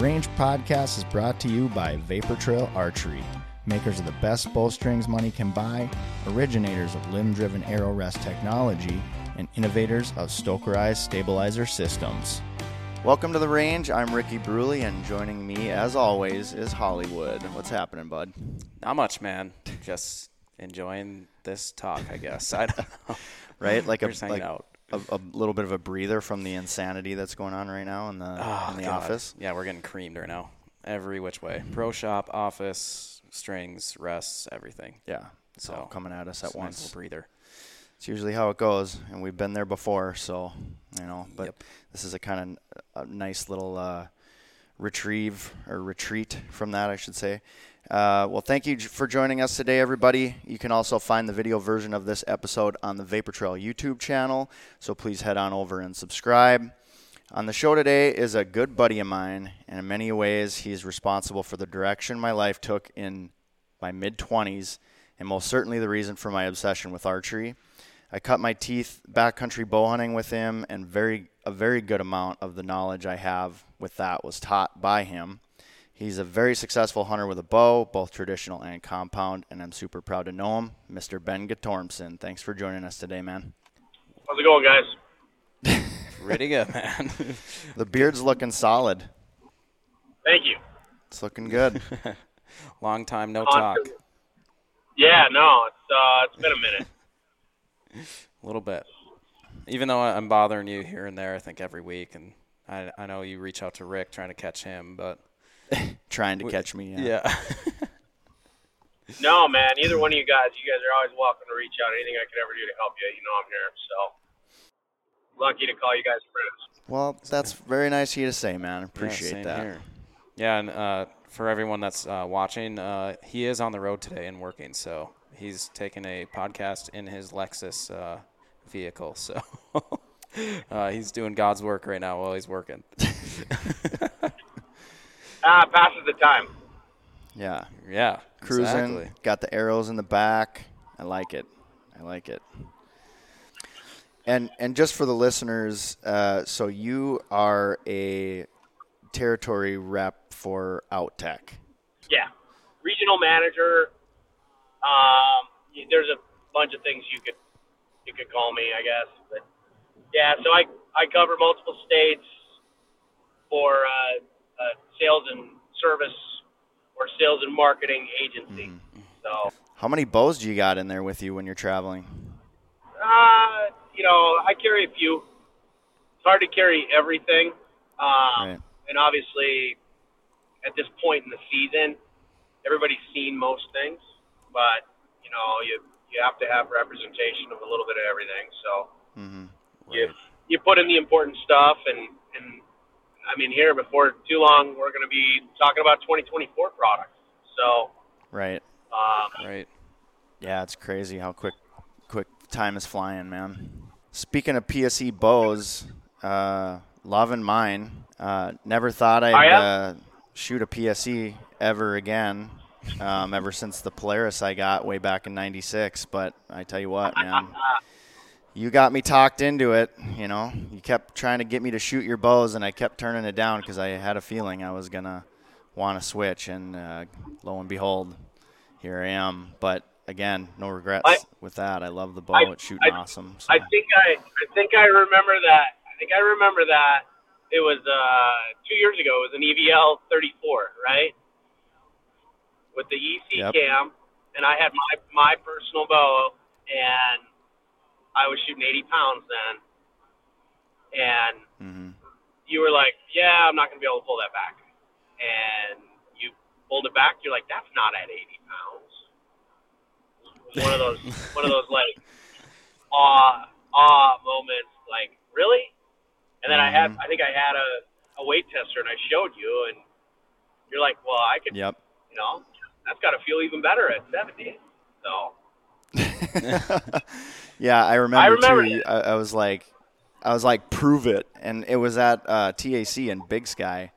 Range Podcast is brought to you by Vapor Trail Archery, makers of the best bowstrings money can buy, originators of limb driven arrow rest technology, and innovators of Stokerized stabilizer systems. Welcome to the range. I'm Ricky Bruley, and joining me, as always, is Hollywood. What's happening, bud? Not much, man. Just enjoying this talk, I guess. I don't know. Right, like a We're just hanging like out. A, a little bit of a breather from the insanity that's going on right now in the Oh, in the God. office. Yeah, we're getting creamed right now. Every which way. Pro shop, office, strings, rests, everything. Yeah, it's all So, coming at us at nice once. little breather. It's usually how it goes, and we've been there before, so you know. But Yep. this is a kind of a nice little uh, retrieve or retreat from that, I should say. Uh, well, thank you for joining us today, everybody. You can also find the video version of this episode on the Vapor Trail YouTube channel, so please head on over and subscribe. On the show today is a good buddy of mine, and in many ways, he's responsible for the direction my life took in my mid 20s, and most certainly the reason for my obsession with archery. I cut my teeth backcountry bow hunting with him, and very a very good amount of the knowledge I have with that was taught by him. He's a very successful hunter with a bow, both traditional and compound, and I'm super proud to know him, Mr. Ben Guttormson. Thanks for joining us today, man. How's it going, guys? Pretty good, man. The beard's looking solid. Thank you. It's looking good. Long time no talk. Yeah, no, it's uh, it's been a minute. A little bit. Even though I'm bothering you here and there, I think every week, and I, I know you reach out to Rick trying to catch him, but Trying to catch me. Yeah. yeah. No, man, either one of you guys, you guys are always welcome to reach out. Anything I could ever do to help you, you know I'm here. So lucky to call you guys friends. Well, that's very nice of you to say, man. Appreciate same that. Here. Yeah, and uh, for everyone that's uh, watching, uh, he is on the road today and working, so he's taking a podcast in his Lexus uh, vehicle. So uh, he's doing God's work right now while he's working. Ah, passes the time. Yeah. yeah, Cruising. exactly. Got the arrows in the back. I like it. I like it. And and just for the listeners, uh, so you are a territory rep for OutTech. Yeah, regional manager. Um, there's a bunch of things you could you could call me, I guess. But yeah, so I I cover multiple states for uh, uh, sales and service or sales and marketing agency. So. How many bows do you got in there with you when you're traveling? Uh, you know, I carry a few. It's hard to carry everything. Um, Right. And obviously, at this point in the season, everybody's seen most things, but you know, you you have to have representation of a little bit of everything. So hmm you you put in the important stuff, and and I mean, here before too long, we're going to be talking about 2024 products. So. Right. Um, Right. Yeah, it's crazy how quick quick time is flying, man. Speaking of PSE bows, uh, love and mine. Uh, never thought I'd Oh, yeah? uh, shoot a PSE ever again. Um, ever since the Polaris I got way back in '96, but I tell you what, man, you got me talked into it. You know, you kept trying to get me to shoot your bows, and I kept turning it down because I had a feeling I was gonna want to switch, and uh, lo and behold, here I am. But again, no regrets I- with that. I love the bow; I- it's shooting I- awesome. So. I think I, I think I remember that. I think I remember that. It was uh, two years ago. It was an EVL 34, right? With the EC Yep. cam, and I had my my personal bow, and I was shooting 80 pounds then. And hmm you were like, "Yeah, I'm not gonna be able to pull that back," and you pulled it back. You're like, "That's not at 80 pounds." One of those, one of those like awe, awe moments. Like, really? And then I had, Mhm. I think I had a, a weight tester, and I showed you, and you're like, well, I could, Yep. you know, that's got to feel even better at 70. So yeah, I remember, I remember too. I, I was like, I was like, prove it, and it was at uh, TAC in Big Sky.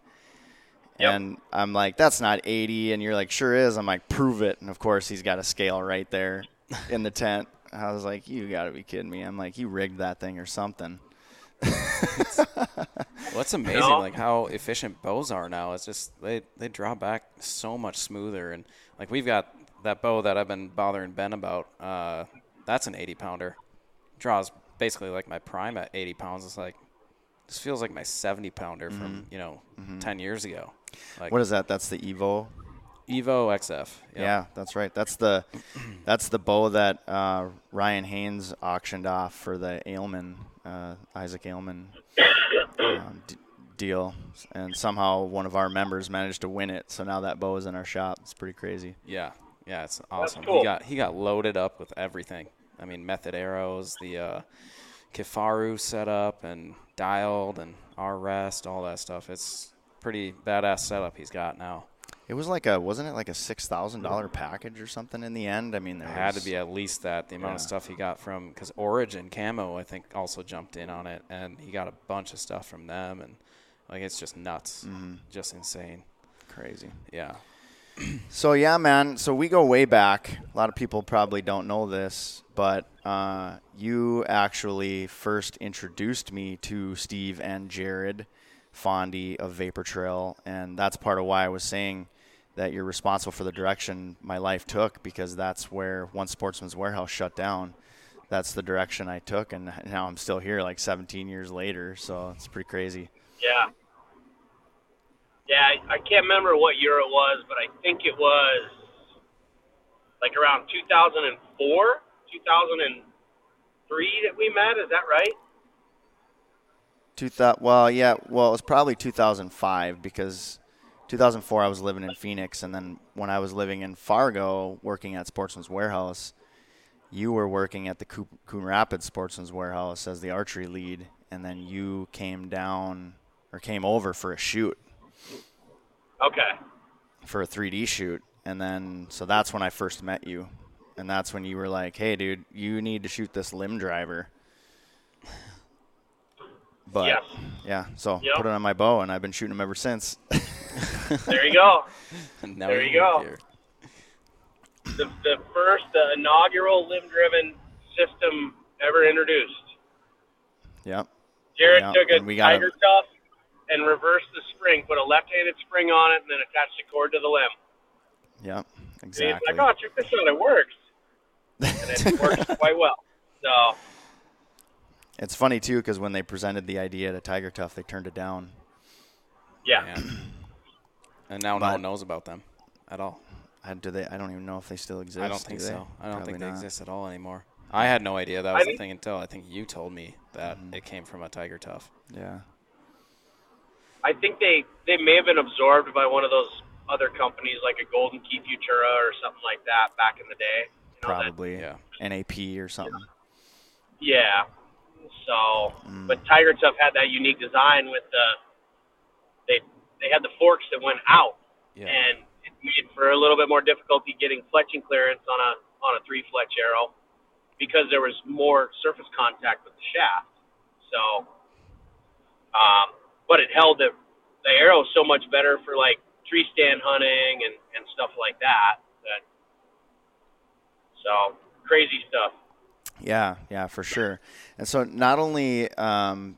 Yep. And I'm like, that's not 80. And you're like, sure is. I'm like, prove it. And of course, he's got a scale right there in the tent. I was like, you got to be kidding me. I'm like, he rigged that thing or something. Well, it's amazing, know? like how efficient bows are now. It's just they they draw back so much smoother, and like we've got that bow that I've been bothering Ben about. Uh, that's an 80 pounder. Draws basically like my prime at 80 pounds. It's like this feels like my 70 pounder from you know 10 years ago. Like What is that? That's the Evo. Evo XF. Yeah, that's right. That's the that's the bow that uh, Ryan Haynes auctioned off for the Ailman uh, Isaac Ailman um, d- deal, and somehow one of our members managed to win it. So now that bow is in our shop. It's pretty crazy. Yeah, yeah, it's awesome. cool. He got he got loaded up with everything. I mean, method arrows, the uh, Kifaru setup, and dialed, and R rest, all that stuff. It's pretty badass setup he's got now. It was like a wasn't it like a six thousand dollar package or something in the end? I mean, there It had to be at least that. The amount of stuff he got from because Origin Camo, I think, also jumped in on it, and he got a bunch of stuff from them, and like it's just nuts, Mm-hmm. just insane. crazy. Yeah, So yeah, man. So we go way back. A lot of people probably don't know this, but uh, you actually first introduced me to Steve and Jared Fondy of Vapor Trail, and that's part of why I was saying that you're responsible for the direction my life took because that's where once Sportsman's Warehouse shut down, that's the direction I took, and now I'm still here, like 17 years later. So it's pretty crazy. yeah, yeah. I, I can't remember what year it was, but I think it was like around 2004, 2003 that we met. Is that right? Two thou- well, yeah, well, it was probably 2005 because 2004 I was living in Phoenix, and then when I was living in Fargo, working at Sportsman's Warehouse, you were working at the Coo- Coon Rapids Sportsman's Warehouse as the archery lead, and then you came down or came over for a shoot Okay. for a 3D shoot, and then so that's when I first met you, and that's when you were like, "Hey, dude, you need to shoot this limb driver." But Yes. yeah, so Yep. put it on my bow, and I've been shooting them ever since. There you go. Now There you go. here. the, the first the inaugural limb driven system ever introduced. yep. Jared Yeah, took a we got tiger a- tough and reverse the spring, put a left handed spring on it, and then attach the cord to the limb. Yep. And Exactly. he's like, oh, check this out, it works. And it works quite well. So, it's funny too because when they presented the idea to Tiger Tough, they turned it down. yeah. Yeah. And now no one knows about them at all. I, do they? I don't even know if they still exist. I don't think they? so. I don't Probably think they not. exist at all anymore. I had no idea that I was the think- thing until I think you told me that Mm-hmm. it came from a tiger tough. Yeah. I think they, they may have been absorbed by one of those other companies like a Golden Key Futura or something like that back in the day. You know, that- Probably. Yeah. NAP or something. Yeah. So, Mm. but Tiger Tough had that unique design with the they they had the forks that went out, Yeah. and it made for a little bit more difficulty getting fletching clearance on a on a three fletch arrow because there was more surface contact with the shaft. So, um, but it held the the arrow so much better for like tree stand hunting and and stuff like that. That so crazy stuff. Yeah, yeah, for sure. And so, not only um,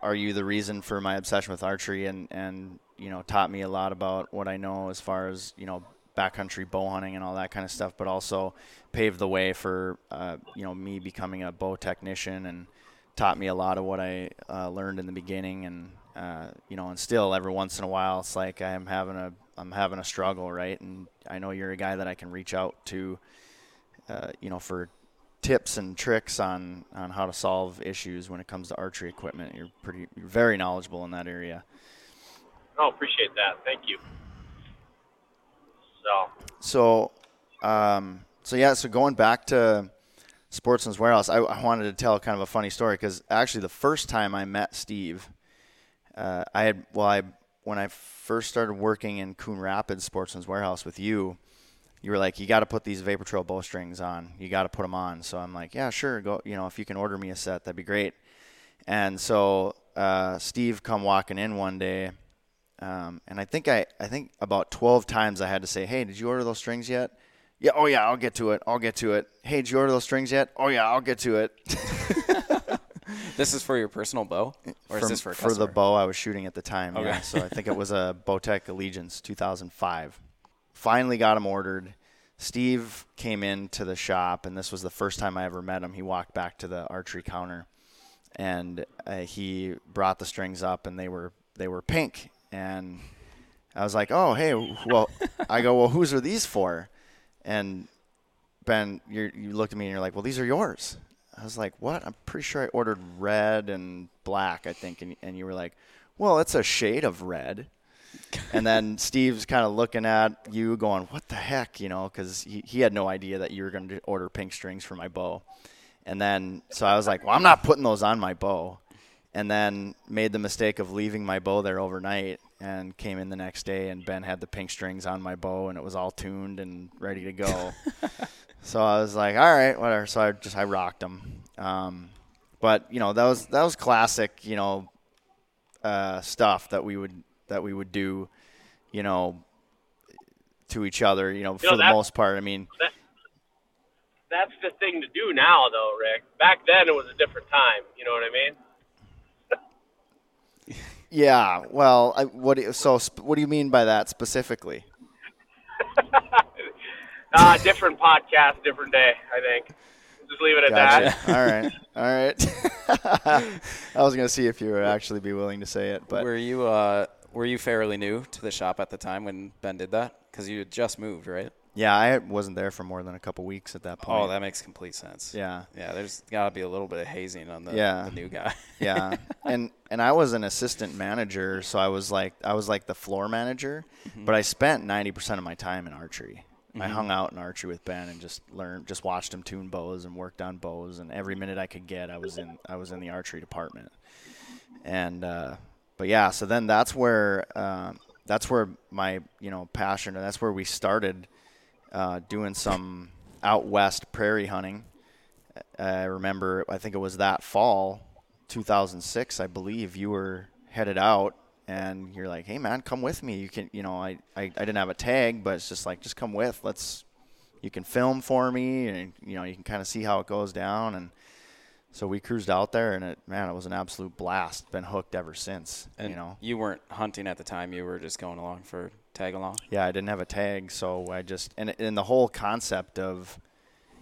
are you the reason for my obsession with archery, and and you know taught me a lot about what I know as far as you know backcountry bow hunting and all that kind of stuff, but also paved the way for uh, you know me becoming a bow technician and taught me a lot of what I uh, learned in the beginning, and uh, you know, and still every once in a while, it's like I'm having a I'm having a struggle, right? And I know you're a guy that I can reach out to, uh, you know, for tips and tricks on on how to solve issues when it comes to archery equipment. You're pretty you're very knowledgeable in that area. Oh, appreciate that. Thank you. So, So, um, so yeah. So going back to Sportsman's Warehouse, I, I wanted to tell kind of a funny story because actually the first time I met Steve, uh, I had well I when I first started working in Coon Rapids Sportsman's Warehouse with you, you were like, you got to put these Vapor Trail bowstrings on. You got to put them on. So I'm like, yeah, sure. Go. You know, if you can order me a set, that'd be great. And so uh, Steve come walking in one day, um, and I think I I think about 12 times I had to say, hey, did you order those strings yet? Yeah. Oh yeah, I'll get to it. I'll get to it. Hey, did you order those strings yet? Oh yeah, I'll get to it. This is for your personal bow, or is this for a for the bow I was shooting at the time. Okay. Yeah, so I think it was a Bowtech Allegiance 2005. Finally got him ordered. Steve came into the shop, and this was the first time I ever met him. He walked back to the archery counter, and uh, he brought the strings up, and they were they were pink. And I was like, "Oh, hey, well," I go, "Well, whose are these for?" And Ben, you you looked at me and you're like, "Well, these are yours." I was like, "What?" I'm pretty sure I ordered red and black, I think, and and you were like, "Well, it's a shade of red." and then Steve's kind of looking at you, going, "What the heck?" You know, because he he had no idea that you were going to order pink strings for my bow. And then so I was like, "Well, I'm not putting those on my bow." And then made the mistake of leaving my bow there overnight and came in the next day and Ben had the pink strings on my bow and it was all tuned and ready to go. So I was like, all right, whatever. So I just I rocked them. Um, but you know that was that was classic, you know, uh, stuff that we would that we would do, you know, to each other. You know, for know, the most part. I mean, That, that's the thing to do now, though, Rick. Back then, it was a different time. You know what I mean? yeah. Well, I, what so what do you mean by that specifically? Uh, different podcast, different day. I think. Just leave it at Gotcha. that. all right, all right. I was gonna see if you would actually be willing to say it, but were you uh, were you fairly new to the shop at the time when Ben did that? Because you had just moved, right? yeah, I wasn't there for more than a couple weeks at that point. Oh, that makes complete sense. yeah. Yeah, there's got to be a little bit of hazing on the, Yeah. the new guy. yeah and and i was an assistant manager so i was like i was like the floor manager Mm-hmm. but i spent 90% of my time in archery i hung out in archery with ben and just learned just watched him tune bows and worked on bows and every minute i could get i was in i was in the archery department. And uh, but yeah so then that's where uh, that's where my you know passion and that's where we started uh, doing some out west prairie hunting. I remember, I think it was that fall, 2006, I believe, you were headed out and you're like, hey, man, come with me. You can, you know, I, I, I didn't have a tag, but it's just like, just come with. Let's, you can film for me and, you know, you can kind of see how it goes down. And so we cruised out there and it, man, it was an absolute blast. Been hooked ever since, And you know. you weren't hunting at the time; you were just going along for tag along. Yeah, I didn't have a tag, so I just and and the whole concept of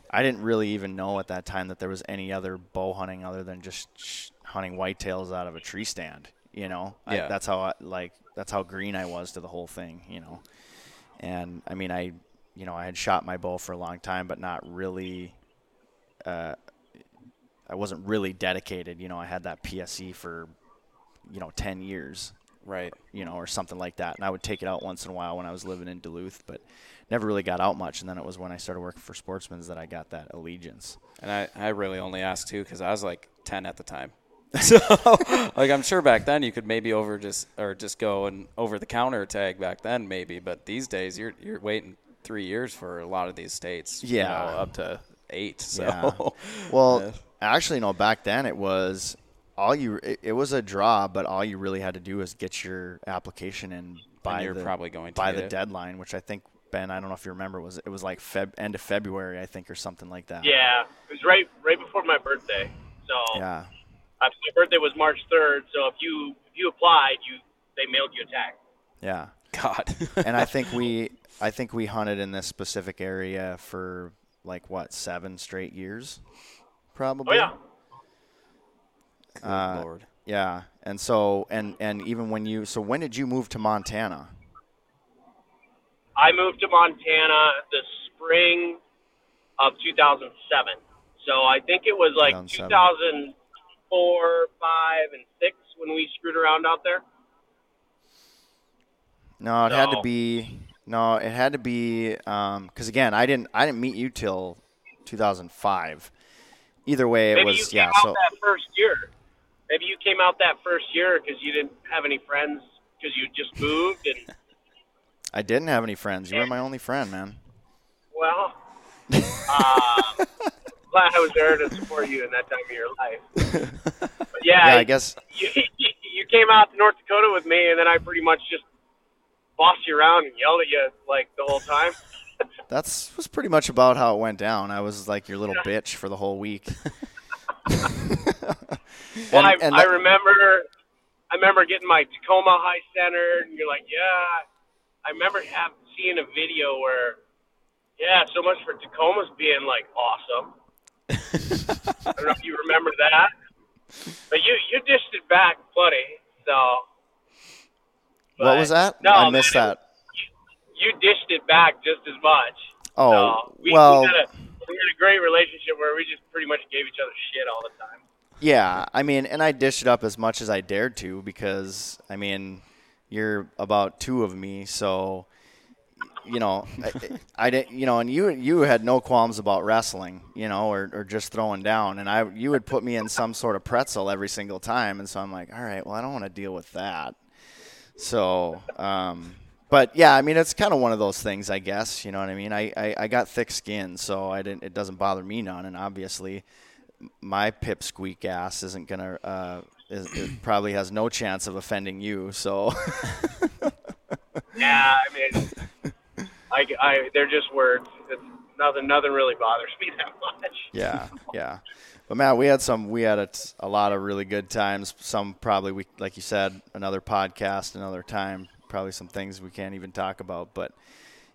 I didn't really even know at that time that there was any other bow hunting other than just sh- hunting whitetails out of a tree stand. You know, I, Yeah. that's how I, like that's how green I was to the whole thing. You know, and I mean I, you know, I had shot my bow for a long time, but not really. Uh, I wasn't really dedicated. You know, I had that PSE for, you know, ten years Right. you know, or something like that. And I would take it out once in a while when I was living in Duluth, but never really got out much. And then it was when I started working for Sportsman's that I got that allegiance. And I, I really only asked too because I was like 10 at the time. so, like, I'm sure back then you could maybe over just or just go and over the counter tag back then maybe, but these days you're you're waiting three years for a lot of these states. you Yeah. know, up to eight. So, Yeah. Well, Yeah. actually, no, back then it was all you, it, it was a draw, but all you really had to do was get your application in by you're the, probably going to by the it. deadline, which I think, Ben, I don't know if you remember, was it was like Feb, end of February, I think, or something like that. Yeah, it was right right before my birthday. So Yeah. Uh, my birthday was March third. So if you if you applied, you they mailed you a tag. Yeah. God. and I think we I think we hunted in this specific area for like what seven straight years, probably. Oh yeah. Good Uh, Lord. Yeah, and so and and even when you so when did you move to Montana? I moved to Montana the spring of 2007. So I think it was like 2007. 2004, five, and six when we screwed around out there. No, it had to be no, it had to be because again, I didn't I didn't meet you till 2005. Either way, it Maybe you was came yeah. out So that first year. Maybe you came out that first year because you didn't have any friends because you just moved and I didn't have any friends. You were my only friend, man. well, uh, glad I was there to support you in that time of your life. But yeah, Yeah, I guess you, you came out to North Dakota with me, and then I pretty much just bossed you around and yelled at you like the whole time. that's was pretty much about how it went down. I was like your little bitch for the whole week. Well, And- I, and I remember, I remember getting my Tacoma high centered, and you're like, yeah. I remember have, seeing a video where, yeah, so much for Tacoma's being like awesome. I don't know if you remember that, but you you dished it back plenty. So. what was that? No, I missed man, that. You dished it back just as much. Oh, So, we, well, we had, a, we had a great relationship where we just pretty much gave each other shit all the time. Yeah, I mean, and I dished it up as much as I dared to because I mean, you're about two of me, so you know, I, I didn't, you know, and you you had no qualms about wrestling, you know, or, or just throwing down, and I you would put me in some sort of pretzel every single time, and so I'm like, all right, well, I don't want to deal with that. So, um, but yeah, I mean, it's kind of one of those things, I guess. You know what I mean? I, I, I got thick skin, so I didn't. It doesn't bother me none, and obviously, my pipsqueak ass isn't gonna. Uh, is, it probably has no chance of offending you. So, Yeah, I mean, I, I, they're just words. It's nothing, nothing really bothers me that much. yeah, yeah. But Matt, we had some. We had a lot of really good times. Some probably we, like you said, another podcast, another time. Probably some things we can't even talk about. But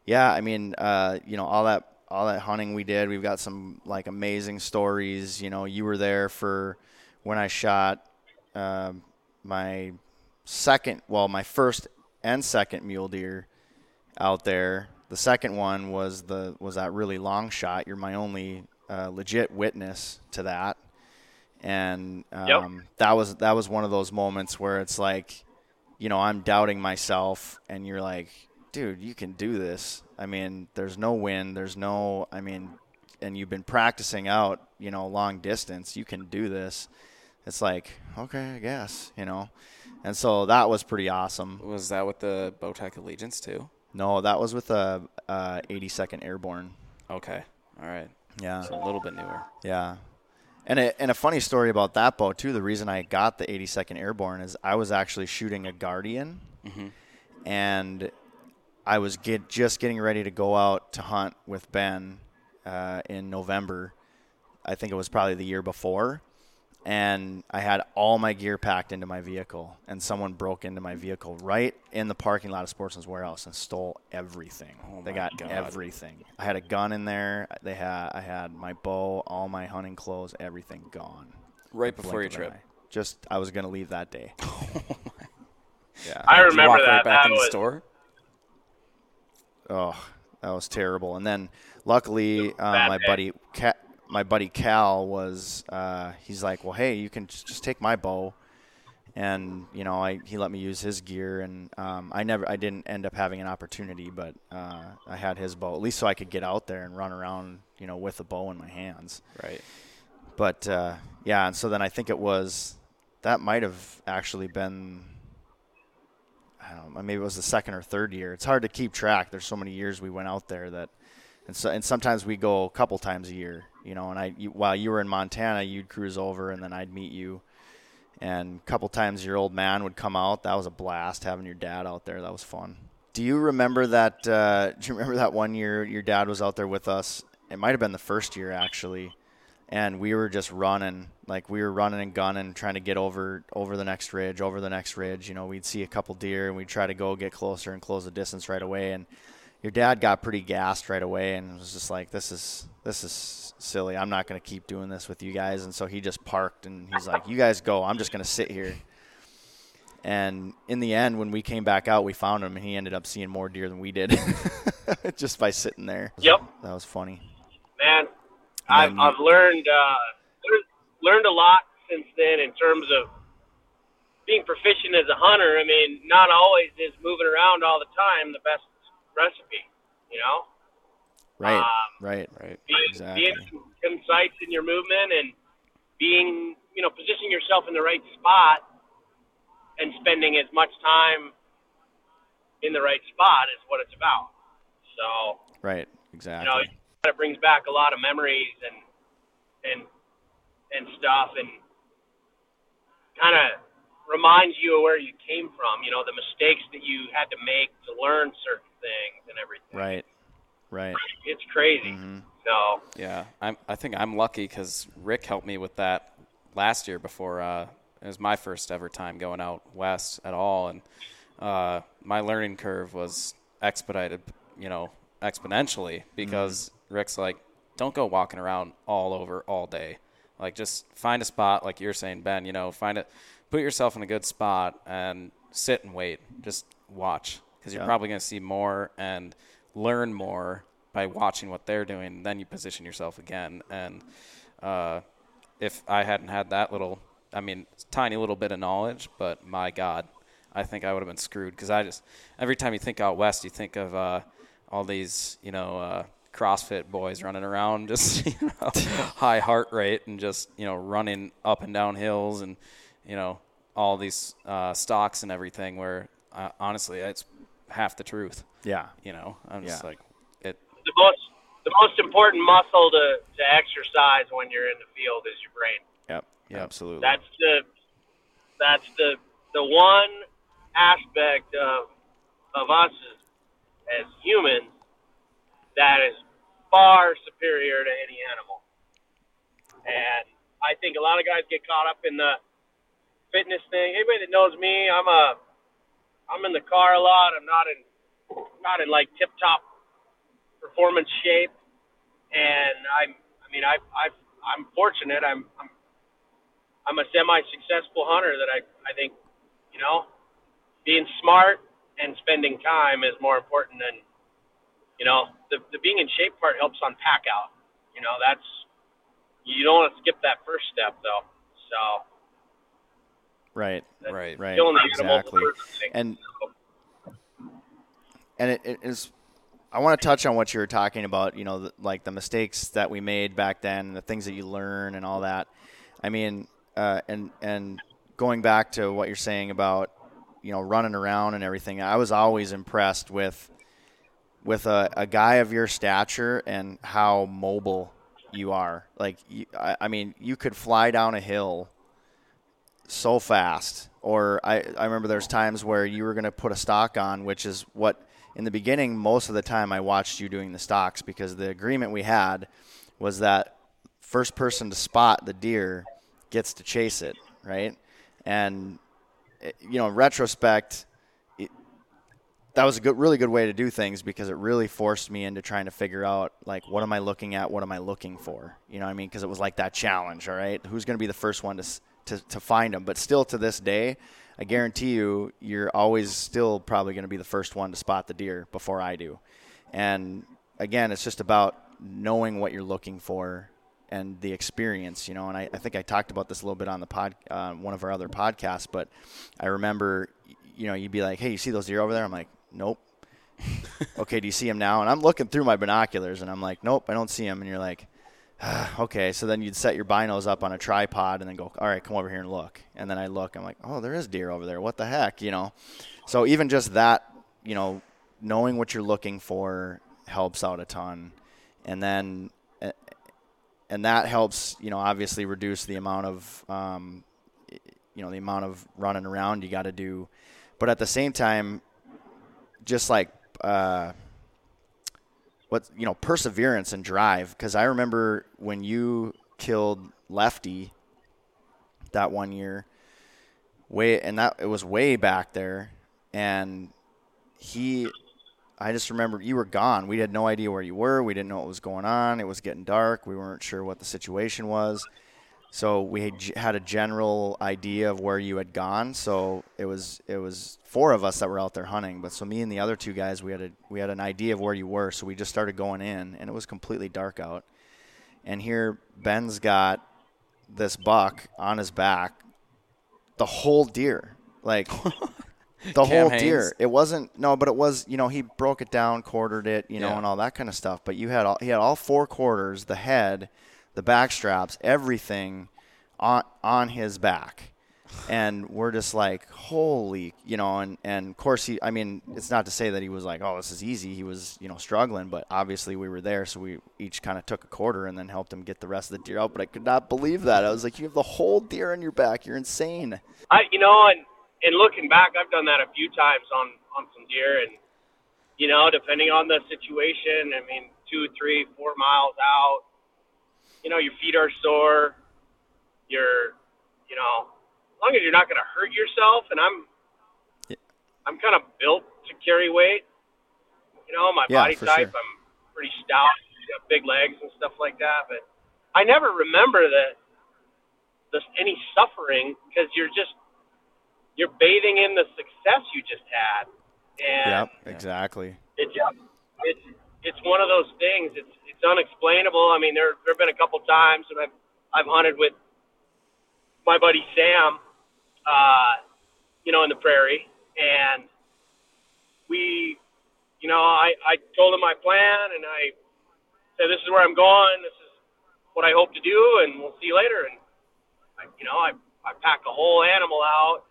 yeah, I mean, uh, you know, all that all that hunting we did. We've got some like amazing stories. You know, you were there for when I shot um, my second, well, my first and second mule deer out there. The second one was the was that really long shot. You're my only uh, legit witness to that, and um, Yep. that was that was one of those moments where it's like, you know, I'm doubting myself, and you're like, dude, you can do this. I mean, there's no wind, there's no, I mean, and you've been practicing out, you know, long distance. You can do this. It's like, okay, I guess, you know. And so that was pretty awesome. Was that with the Bowtech Allegiance too? No, that was with uh, 82nd Airborne. Okay. All right. Yeah, So a little bit newer. yeah. And a, and a funny story about that bow too. The reason I got the 82nd Airborne is I was actually shooting a Guardian, and I was get just getting ready to go out to hunt with Ben uh, in November. I think it was probably the year before, and I had all my gear packed into my vehicle, and someone broke into my vehicle right in the parking lot of Sportsman's Warehouse and stole everything. Oh they got God. everything. I had a gun in there. They had I had my bow, all my hunting clothes, everything gone. Right before your trip. Just I was gonna leave that day. yeah. I Did you remember walk that. right back that in the was, store. Oh, that was terrible. And then luckily, uh, my day. buddy Ca my buddy Cal was. Uh, he's like, well, hey, you can just take my bow, and you know, I he let me use his gear, and um, I never, I didn't end up having an opportunity, but uh, I had his bow at least so I could get out there and run around, you know, with a bow in my hands. Right. But uh, yeah, and so then I think it was that might have actually been. I don't know, maybe it was the second or third year. It's hard to keep track. There's so many years we went out there that, and so and sometimes we go a couple times a year, you know. And I, you, while you were in Montana, you'd cruise over, and then I'd meet you. And a couple times your old man would come out. That was a blast having your dad out there. That was fun. Do you remember that? Uh, do you remember that one year your dad was out there with us? It might have been the first year actually and we were just running like we were running and gunning trying to get over over the next ridge over the next ridge you know we'd see a couple deer and we'd try to go get closer and close the distance right away and your dad got pretty gassed right away and was just like this is this is silly i'm not going to keep doing this with you guys and so he just parked and he's like you guys go i'm just going to sit here and in the end when we came back out we found him and he ended up seeing more deer than we did just by sitting there Yep. that was funny man. I've, I've learned uh, learned- learned a lot since then in terms of being proficient as a hunter. I mean, not always is moving around all the time the best recipe. You know, right Um, right Right. being, Exactly. being concise in your movement and being, you know, positioning yourself in the right spot and spending as much time in the right spot is what it's about. So Right. exactly. you know, it brings back a lot of memories and and and stuff, and kind of reminds you of where you came from. You know, the mistakes that you had to make to learn certain things and everything. right. Right. It's crazy. hmm So Yeah, I'm. I think I'm lucky because Rick helped me with that last year before uh, it was my first ever time going out west at all, and uh, my learning curve was expedited, you know, exponentially because Rick's like, don't go walking around all over all day. Like, just find a spot, like you're saying, Ben. You know, find it, put yourself in a good spot, and sit and wait. Just watch because you're Yeah. probably going to see more and learn more by watching what they're doing. Then you position yourself again. And uh, if I hadn't had that little, I mean, tiny little bit of knowledge, but my God, I think I would have been screwed because I just every time you think out west, you think of uh, all these, you know. Uh, CrossFit boys running around, just you know, high heart rate and just you know running up and down hills and you know all these uh, stocks and everything. Where uh, honestly, it's half the truth. Yeah. You know, I'm just like it. the most the most important muscle to to exercise when you're in the field is your brain. Yep. Yep. Absolutely. That's the that's the the one aspect of of us as, as humans that is far superior to any animal. And I think a lot of guys get caught up in the fitness thing. Anybody that knows me, I'm a I'm in the car a lot. I'm not in not in like tip top performance shape. And I'm I mean I I I'm fortunate. I'm I'm I'm a semi-successful hunter that I I think, you know, being smart and spending time is more important than, you know, the the being in shape part helps on pack out. You know, that's you don't want to skip that first step though. So right. Right. Right. killing the animal Exactly. And and it, it is I want to touch on what you were talking about, you know, the, like the mistakes that we made back then, the things that you learn and all that. I mean, uh, and and going back to what you're saying about, you know, running around and everything, I was always impressed with with a, a guy of your stature and how mobile you are. Like, you, I, I mean, you could fly down a hill so fast. Or I, I remember there's times where you were going to put a stock on, which is what in the beginning, most of the time I watched you doing the stocks because the agreement we had was that first person to spot the deer gets to chase it, right? And, eh, you know, in retrospect, that was a good, really good way to do things because it really forced me into trying to figure out like what am I looking at, what am I looking for, you know I mean? Because it was like that challenge, all right? Who's going to be the first one to to to find them? But still, to this day, I guarantee you, you're always still probably going to be the first one to spot the deer before I do. And again, it's just about knowing what you're looking for and the experience, you know. And I, I think I talked about this a little bit on the pod, uh, one of our other podcasts, but I remember, you know, you'd be like, "Hey, you see those deer over there?" I'm like, "Nope." okay, do you see him now? And I'm looking through my binoculars, and I'm like, "Nope, I don't see him." And you're like, "Okay." So then you'd set your binos up on a tripod, and then go, "All right, come over here and look." And then I look, I'm like, "Oh, there is deer over there. What the heck?" You know. So even just that, you know, knowing what you're looking for helps out a ton, and then eh, and that helps, you know, obviously reduce the amount of, um, you know, the amount of running around you got to do. But at the same time, just like, uh, what, you know, perseverance and drive. Because I remember when you killed Lefty that one year, way, and that it was way back there. And he, I just remember you were gone. We had no idea where you were. We didn't know what was going on. It was getting dark. We weren't sure what the situation was. So we had, had a general idea of where you had gone. So it was it was four of us that were out there hunting. But so me and the other two guys, we had a we had an idea of where you were. So we just started going in, and it was completely dark out. And here Ben's got this buck on his back, the whole deer, like the whole deer. It wasn't no, but it was you know he broke it down, quartered it, you know, Yeah. and all that kind of stuff. But you had all he had all four quarters, the head, the back straps, everything on on his back. and we're just like, holy, you know, and, and of course he, I mean, it's not to say that he was like, oh, this is easy. He was, you know, struggling, but obviously we were there. So we each kind of took a quarter and then helped him get the rest of the deer out. But I could not believe that. I was like, you have the whole deer on your back. You're insane. I, you know, and, and looking back, I've done that a few times on, on some deer and, you know, depending on the situation, I mean, two, three, four miles out, you know, your feet are sore, you're, you know, as long as you're not going to hurt yourself. And I'm, Yeah. I'm kind of built to carry weight. You know, my Yeah, body type, sure. I'm pretty stout, got big legs and stuff like that. But I never remember that this any suffering because you're just you're bathing in the success you just had, and Yep, exactly. it just it's it's one of those things. It's it's unexplainable. I mean, there there've been a couple times when I've I've hunted with my buddy Sam, uh, you know, in the prairie, and we, you know, I I told him my plan, and I said this is where I'm going. This is what I hope to do, and we'll see you later. And I, you know, I I packed a whole animal out,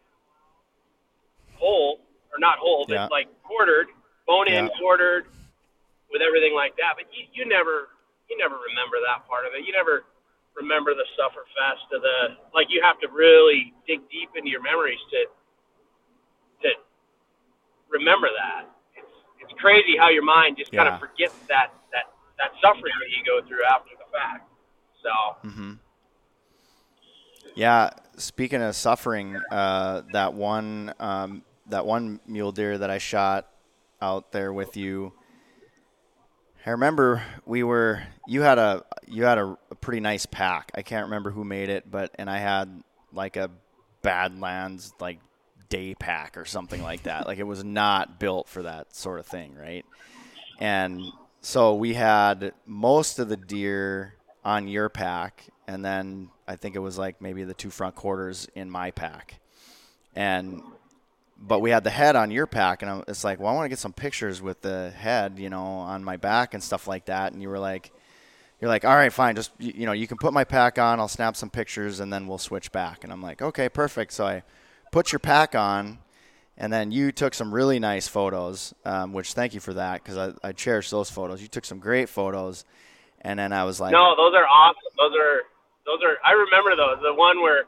whole or not whole, but Yeah. like quartered, bone in, Yeah. quartered, with everything like that. But you, you never you never remember that part of it. You never remember the sufferfest of the like. You have to really dig deep into your memories to to remember that. It's it's crazy how your mind just kind of forgets that that that suffering that you go through after the fact. So Mm-hmm. Yeah, speaking of suffering, uh, that one um, that one mule deer that I shot out there with you. I remember we were you had a you had a, a pretty nice pack. I can't remember who made it, but and I had like a Badlands like day pack or something like that. like it was not built for that sort of thing, right? And so we had most of the deer on your pack, and then I think it was like maybe the two front quarters in my pack. And but we had the head on your pack, and I'm, it's like, well, I want to get some pictures with the head, you know, on my back and stuff like that. And you were like, you're like, all right, fine, just you, know, you can put my pack on. I'll snap some pictures, and then we'll switch back. And I'm like, okay, perfect. So I put your pack on, and then you took some really nice photos, um, which thank you for that because I, I cherish those photos. You took some great photos, and then I was like, no, those are awesome. Those are those are. I remember those. The one where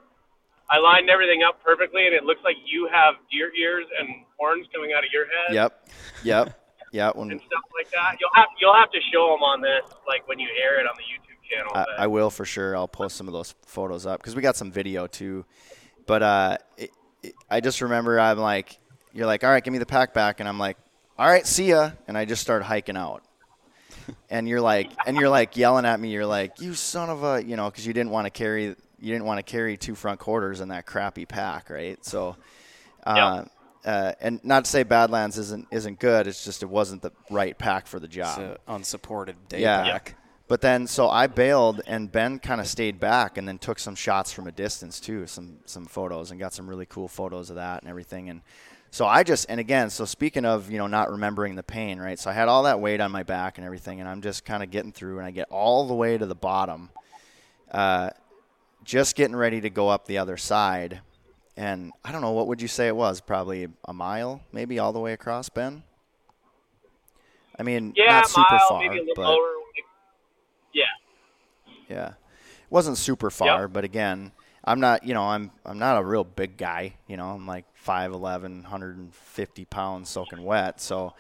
I lined everything up perfectly, and it looks like you have deer ears and horns coming out of your head. yep, yep, yeah. When And stuff like that. You'll have you'll have to show them on this, like when you air it on the YouTube channel. I, I will for sure. I'll post some of those photos up because we got some video too. But uh, it, it, I just remember I'm like, you're like, all right, give me the pack back, and I'm like, all right, see ya, and I just start hiking out. And you're like, and you're like yelling at me. You're like, you son of a, you know, because you didn't want to carry, you didn't want to carry two front quarters in that crappy pack, right? So, uh, uh, and not to say Badlands isn't isn't good. It's just it wasn't the right pack for the job. It's a unsupported day Yeah. pack. But then, so I bailed, and Ben kind of stayed back, and then took some shots from a distance too, some some photos, and got some really cool photos of that and everything. And so I just, and again, so speaking of you know not remembering the pain, right? So I had all that weight on my back and everything, and I'm just kind of getting through, and I get all the way to the bottom, uh, just getting ready to go up the other side, and I don't know what would you say it was, probably a mile, maybe all the way across, Ben. I mean, yeah, not super mile, far, maybe a little but lower. Yeah. yeah. It wasn't super far, but again, I'm not, you know, I'm I'm not a real big guy, you know. I'm like 5'11", 150 pounds soaking wet. So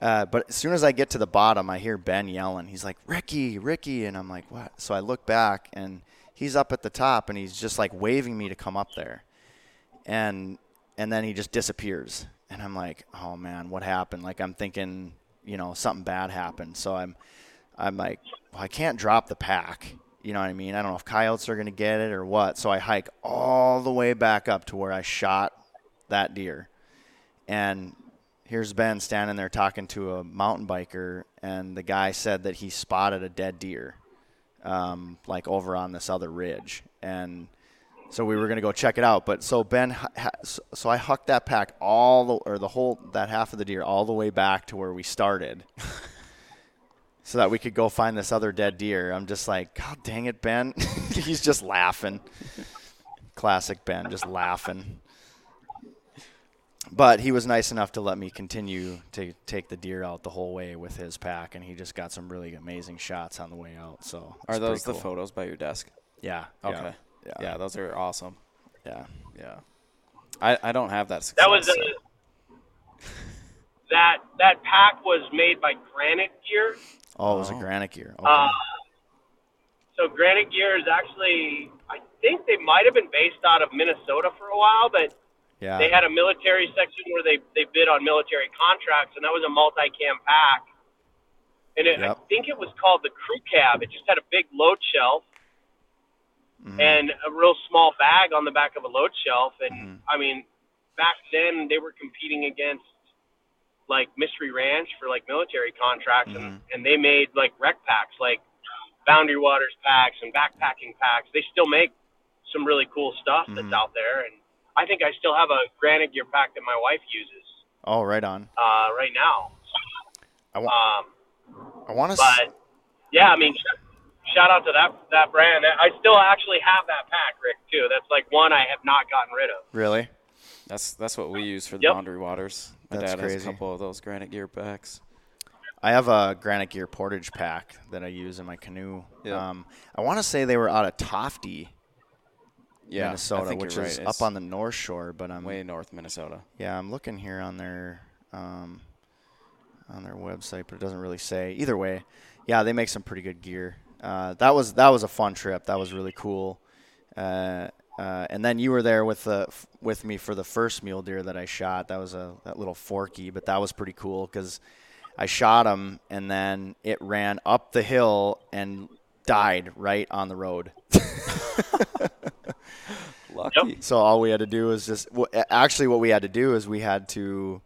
uh, but as soon as I get to the bottom, I hear Ben yelling. He's like, "Ricky, Ricky." And I'm like, "What?" So I look back and he's up at the top and he's just like waving me to come up there. And and then he just disappears. And I'm like, "Oh man, what happened?" Like I'm thinking, you know, something bad happened. So I'm I'm like, well, I can't drop the pack. You know what I mean? I don't know if coyotes are going to get it or what. So I hike all the way back up to where I shot that deer. And here's Ben standing there talking to a mountain biker, and the guy said that he spotted a dead deer, um, like over on this other ridge. And so we were going to go check it out. But so Ben, ha- ha- so so I hucked that pack all the, or the whole, that half of the deer all the way back to where we started so that we could go find this other dead deer. I'm just like, God dang it, Ben. He's just laughing. classic Ben, just laughing. But he was nice enough to let me continue to take the deer out the whole way with his pack, and he just got some really amazing shots on the way out. So Are those pretty the cool. photos by your desk? Yeah. Okay. Yeah. Yeah, those are awesome. Yeah. Yeah. I, I don't have that success. That was so- uh, that that pack was made by Granite Gear. Oh, it was a Oh. granite gear. Okay. Uh, so Granite Gear is actually, I think they might have been based out of Minnesota for a while, but yeah. they had a military section where they they bid on military contracts, and that was a multi-cam pack. And it, I think it was called the Crew Cab. It just had a big load shelf Mhm. and a real small bag on the back of a load shelf. And Mhm. I mean, back then they were competing against like Mystery Ranch for like military contracts, and, and they made like rec packs, like Boundary Waters packs and backpacking packs. They still make some really cool stuff that's out there, and I think I still have a Granite Gear pack that my wife uses oh, right on. uh, right now. I want. Um, I want to. but yeah, I mean, shout out to that that brand. I still actually have that pack, Rick, too. That's like one I have not gotten rid of. really. That's that's what we use for the Yep. boundary waters. My That's dad has crazy. a couple of those granite gear packs. I have a granite gear portage pack that I use in my canoe. Yeah. Um, I want to say they were out of Tofty, Yeah, Minnesota, which is up on the North Shore. But I'm way north Minnesota. yeah, I'm looking here on their um, on their website, but it doesn't really say. Either way, yeah, they make some pretty good gear. Uh, that was that was a fun trip. That was really cool. Uh, uh, and then you were there with the f- with me for the first mule deer that I shot. That was a that little forky, but that was pretty cool because I shot him and then it ran up the hill and died right on the road. Lucky. So all we had to do was just w- actually what we had to do is we had to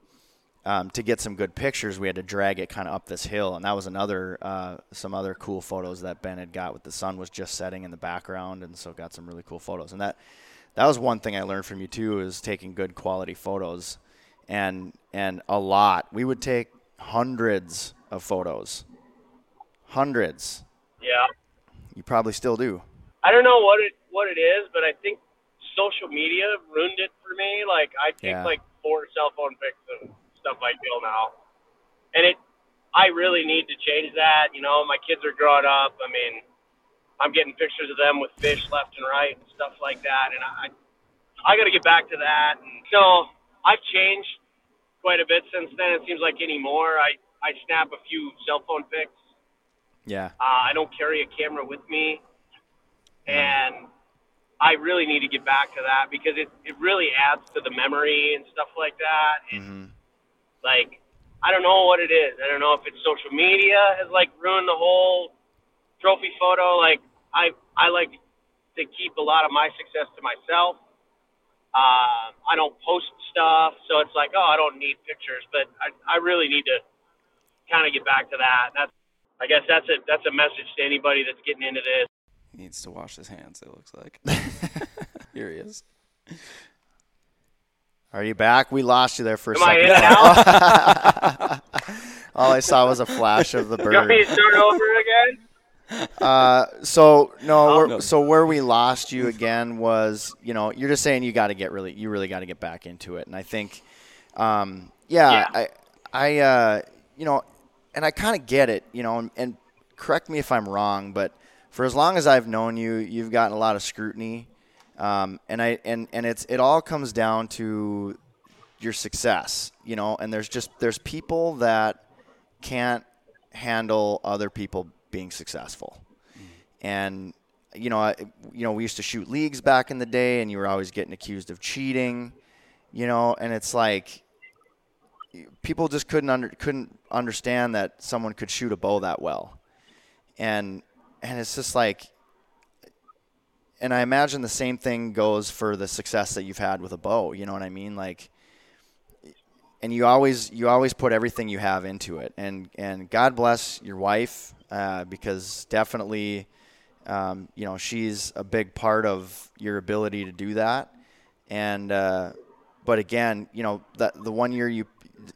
um, to get some good pictures. We had to drag it kind of up this hill, and that was another uh, some other cool photos that Ben had got with the sun was just setting in the background, and so got some really cool photos. And that that was one thing I learned from you too is taking good quality photos, and and a lot. We would take hundreds of photos, hundreds. Yeah. You probably still do. I don't know what it what it is, but I think social media ruined it for me. Like I take Yeah. like four cell phone pics and stuff I feel now, and it. I really need to change that. You know, my kids are growing up. I mean, I'm getting pictures of them with fish left and right and stuff like that, and I I got to get back to that. And so I've changed quite a bit since then. It seems like anymore. I I snap a few cell phone pics. Yeah. Uh, I don't carry a camera with me, and I really need to get back to that because it it really adds to the memory and stuff like that. And hmm like, I don't know what it is. I don't know if it's social media has like ruined the whole trophy photo. Like, I I like to keep a lot of my success to myself. Uh, I don't post stuff, so it's like, oh, I don't need pictures, but I I really need to kind of get back to that. That's I guess that's a that's a message to anybody that's getting into this. He needs to wash his hands. It looks like. Here he is. Are you back? We lost you there for a Am I second. in and All I saw was a flash of the You want me bird. to start over again? Uh, so no, Oh, we're- no. so where we lost you again was, you know, you're just saying you got to get really, you really got to get back into it, and I think, um, yeah, Yeah. I, I, uh, you know, and I kind of get it, you know, and, and correct me if I'm wrong, but for as long as I've known you, you've gotten a lot of scrutiny, um, and I, and and it's it all comes down to your success, you know, and there's just there's people that can't handle other people being successful. And you know, I, you know, we used to shoot leagues back in the day, and you were always getting accused of cheating, you know, and it's like people just couldn't under, couldn't understand that someone could shoot a bow that well, and and it's just like, and I imagine the same thing goes for the success that you've had with a bow. You know what I mean? Like, and you always you always put everything you have into it and and god bless your wife uh, because definitely um, you know she's a big part of your ability to do that and uh, but again you know that the one year you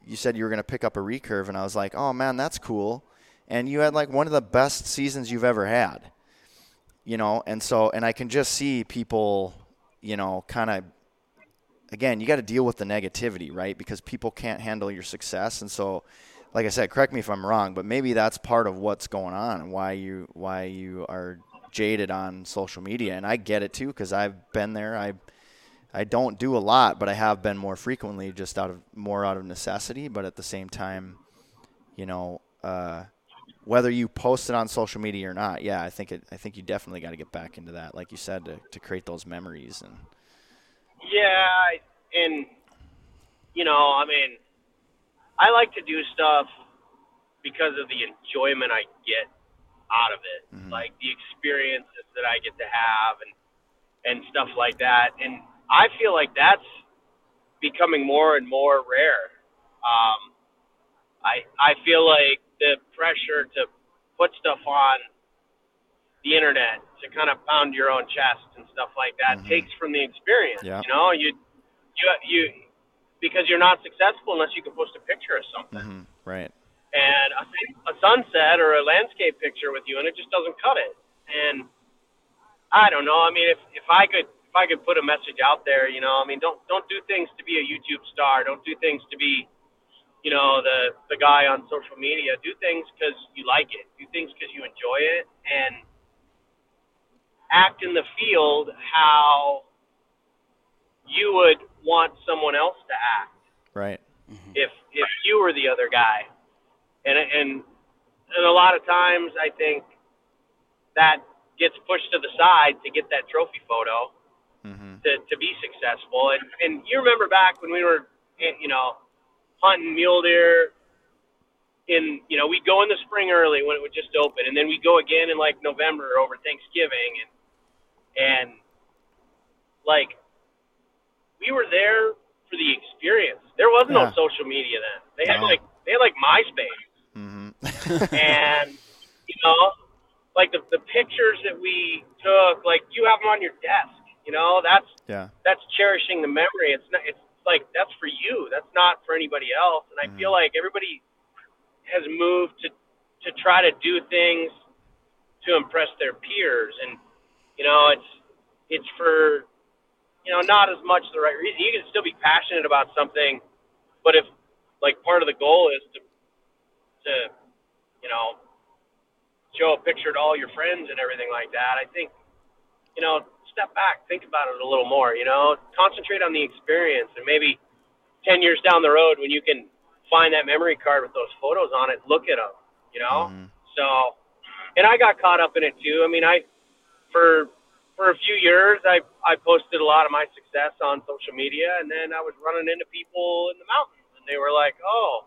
you said you were going to pick up a recurve and i was like oh man that's cool and you had like one of the best seasons you've ever had you know and so and i can just see people you know, kind of again, you got to deal with the negativity, right? Because people can't handle your success, and so, like I said, correct me if I'm wrong, but maybe that's part of what's going on and why you why you are jaded on social media. And I get it too because I've been there. I I don't do a lot, but I have been more frequently, just out of more out of necessity. But at the same time, you know. Uh, whether you post it on social media or not, yeah, I think it. I think you definitely got to get back into that, like you said, to, to create those memories and. Yeah, and you know, I mean, I like to do stuff because of the enjoyment I get out of it, mm-hmm. like the experiences that I get to have and and stuff like that. And I feel like that's becoming more and more rare. Um, I I feel like the pressure to put stuff on the internet to kind of pound your own chest and stuff like that mm-hmm. takes from the experience. Yeah. You know, you you you because you're not successful unless you can post a picture of something. Mm-hmm. Right. And a, a sunset or a landscape picture with you, and it just doesn't cut it. And I don't know. I mean, if if I could if I could put a message out there, you know, I mean, don't don't do things to be a YouTube star. Don't do things to be you know the the guy on social media. Do things because you like it. Do things because you enjoy it, and act in the field how you would want someone else to act. Right. Mm-hmm. If if you were the other guy, and and and a lot of times I think that gets pushed to the side to get that trophy photo mm-hmm. to to be successful. And and you remember back when we were, you know hunting mule deer in you know we'd go in the spring early when it would just open and then we'd go again in like november over thanksgiving and and like we were there for the experience. There was yeah. no social media then. They had like they had like myspace. Mm-hmm. and you know like the, the pictures that we took like you have them on your desk you know? That's yeah. that's cherishing the memory. It's not it's like that's for you. That's not for anybody else. And I mm-hmm. feel like everybody has moved to to try to do things to impress their peers, and you know, it's it's for you know not as much the right reason. You can still be passionate about something, but if like part of the goal is to to you know show a picture to all your friends and everything like that, I think you know step back, think about it a little more. You know, concentrate on the experience, and maybe ten years down the road, when you can find that memory card with those photos on it, look at them. You know, mm-hmm. so. And I got caught up in it too. I mean, I for for a few years, I I posted a lot of my success on social media, and then I was running into people in the mountains, and they were like, "Oh,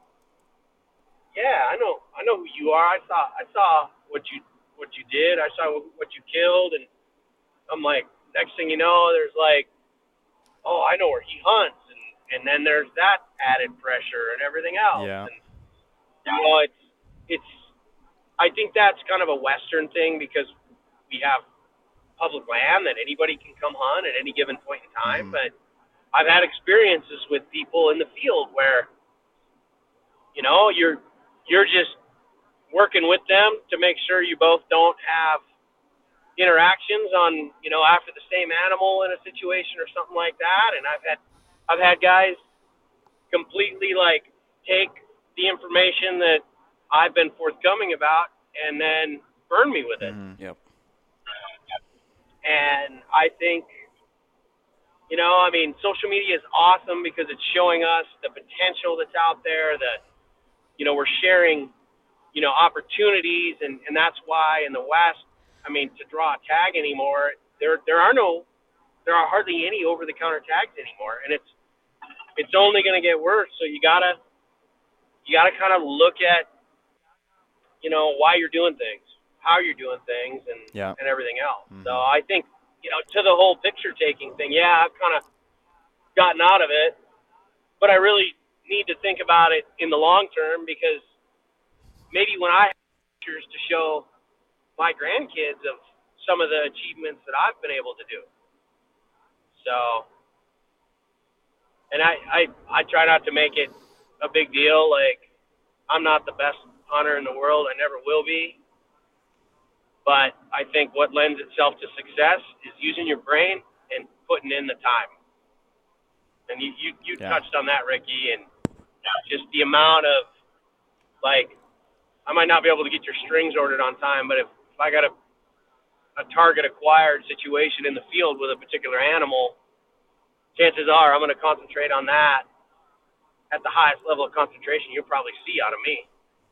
yeah, I know, I know who you are. I saw, I saw what you what you did. I saw what you killed, and I'm like, next thing you know, there's like, oh, I know where he hunts, and and then there's that added pressure and everything else. Yeah. And, you know, it's it's. I think that's kind of a Western thing because we have public land that anybody can come hunt at any given point in time. Mm. But I've had experiences with people in the field where, you know, you're you're just working with them to make sure you both don't have interactions on you know after the same animal in a situation or something like that. And i've had i've had guys completely like take the information that i've been forthcoming about and then burn me with it. Mm-hmm. yep. And i think you know i mean social media is awesome because it's showing us the potential that's out there that you know we're sharing you know opportunities and and that's why in the west I mean, to draw a tag anymore, there there are no, there are hardly any over the counter tags anymore, and it's it's only going to get worse. So you gotta you gotta kind of look at you know why you're doing things, how you're doing things, and yeah. and everything else. Mm-hmm. So I think you know to the whole picture taking thing, yeah, I've kind of gotten out of it, but I really need to think about it in the long term because maybe when I have pictures to show my grandkids of some of the achievements that I've been able to do. So, and I, I, I try not to make it a big deal. Like, I'm not the best hunter in the world. I never will be. But I think what lends itself to success is using your brain and putting in the time. And you you, you Yeah. touched on that, Ricky, and just the amount of like I might not be able to get your strings ordered on time, but if, if I got a a target acquired situation in the field with a particular animal, chances are I'm going to concentrate on that at the highest level of concentration you'll probably see out of me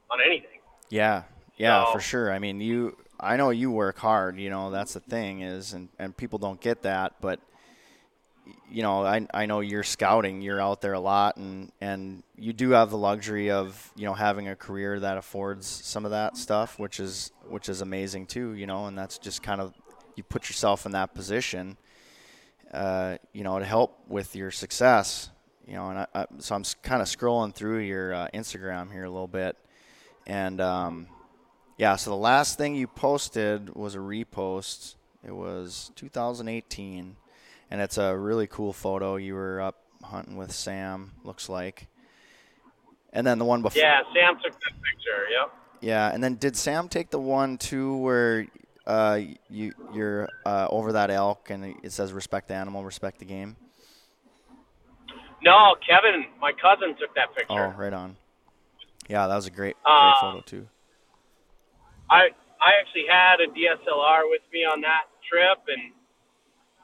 on anything. Yeah, yeah, So- for sure. I mean, you. I know you work hard. You know, that's the thing is, and and people don't get that, but you know, I I know you're scouting. You're out there a lot, and and you do have the luxury of you know having a career that affords some of that stuff, which is which is amazing too. You know, and that's just kind of you put yourself in that position. Uh, you know, to help with your success. You know, and I, I, so I'm kind of scrolling through your uh, Instagram here a little bit, and um, yeah, so the last thing you posted was a repost. It was 2018, and it's a really cool photo. You were up hunting with Sam, looks like. And then the one before. Yeah, Sam took that picture. Yep. Yeah, and then did Sam take the one too where uh, you you're uh, over that elk and it says respect the animal, respect the game? No, Kevin, my cousin took that picture. Oh, right on. Yeah, that was a great, great Uh, photo too. I I actually had a DSLR with me on that trip, and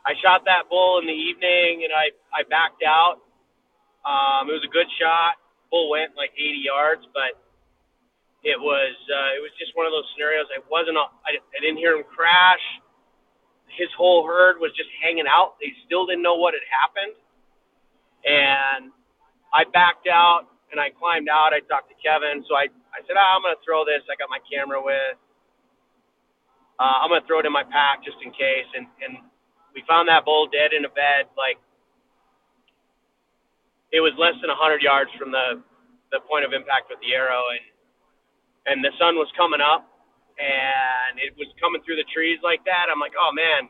I shot that bull in the evening, and I I backed out. Um, it was a good shot. Bull went like 80 yards, but it was uh, it was just one of those scenarios. I wasn't a- I, I didn't hear him crash. His whole herd was just hanging out. They still didn't know what had happened, and I backed out and I climbed out. I talked to Kevin, so I I said, ah, I'm gonna throw this. I got my camera with. Uh, I'm gonna throw it in my pack just in case. And and we found that bull dead in a bed. Like it was less than 100 yards from the the point of impact with the arrow, and and the sun was coming up, and it was coming through the trees like that. I'm like, oh man,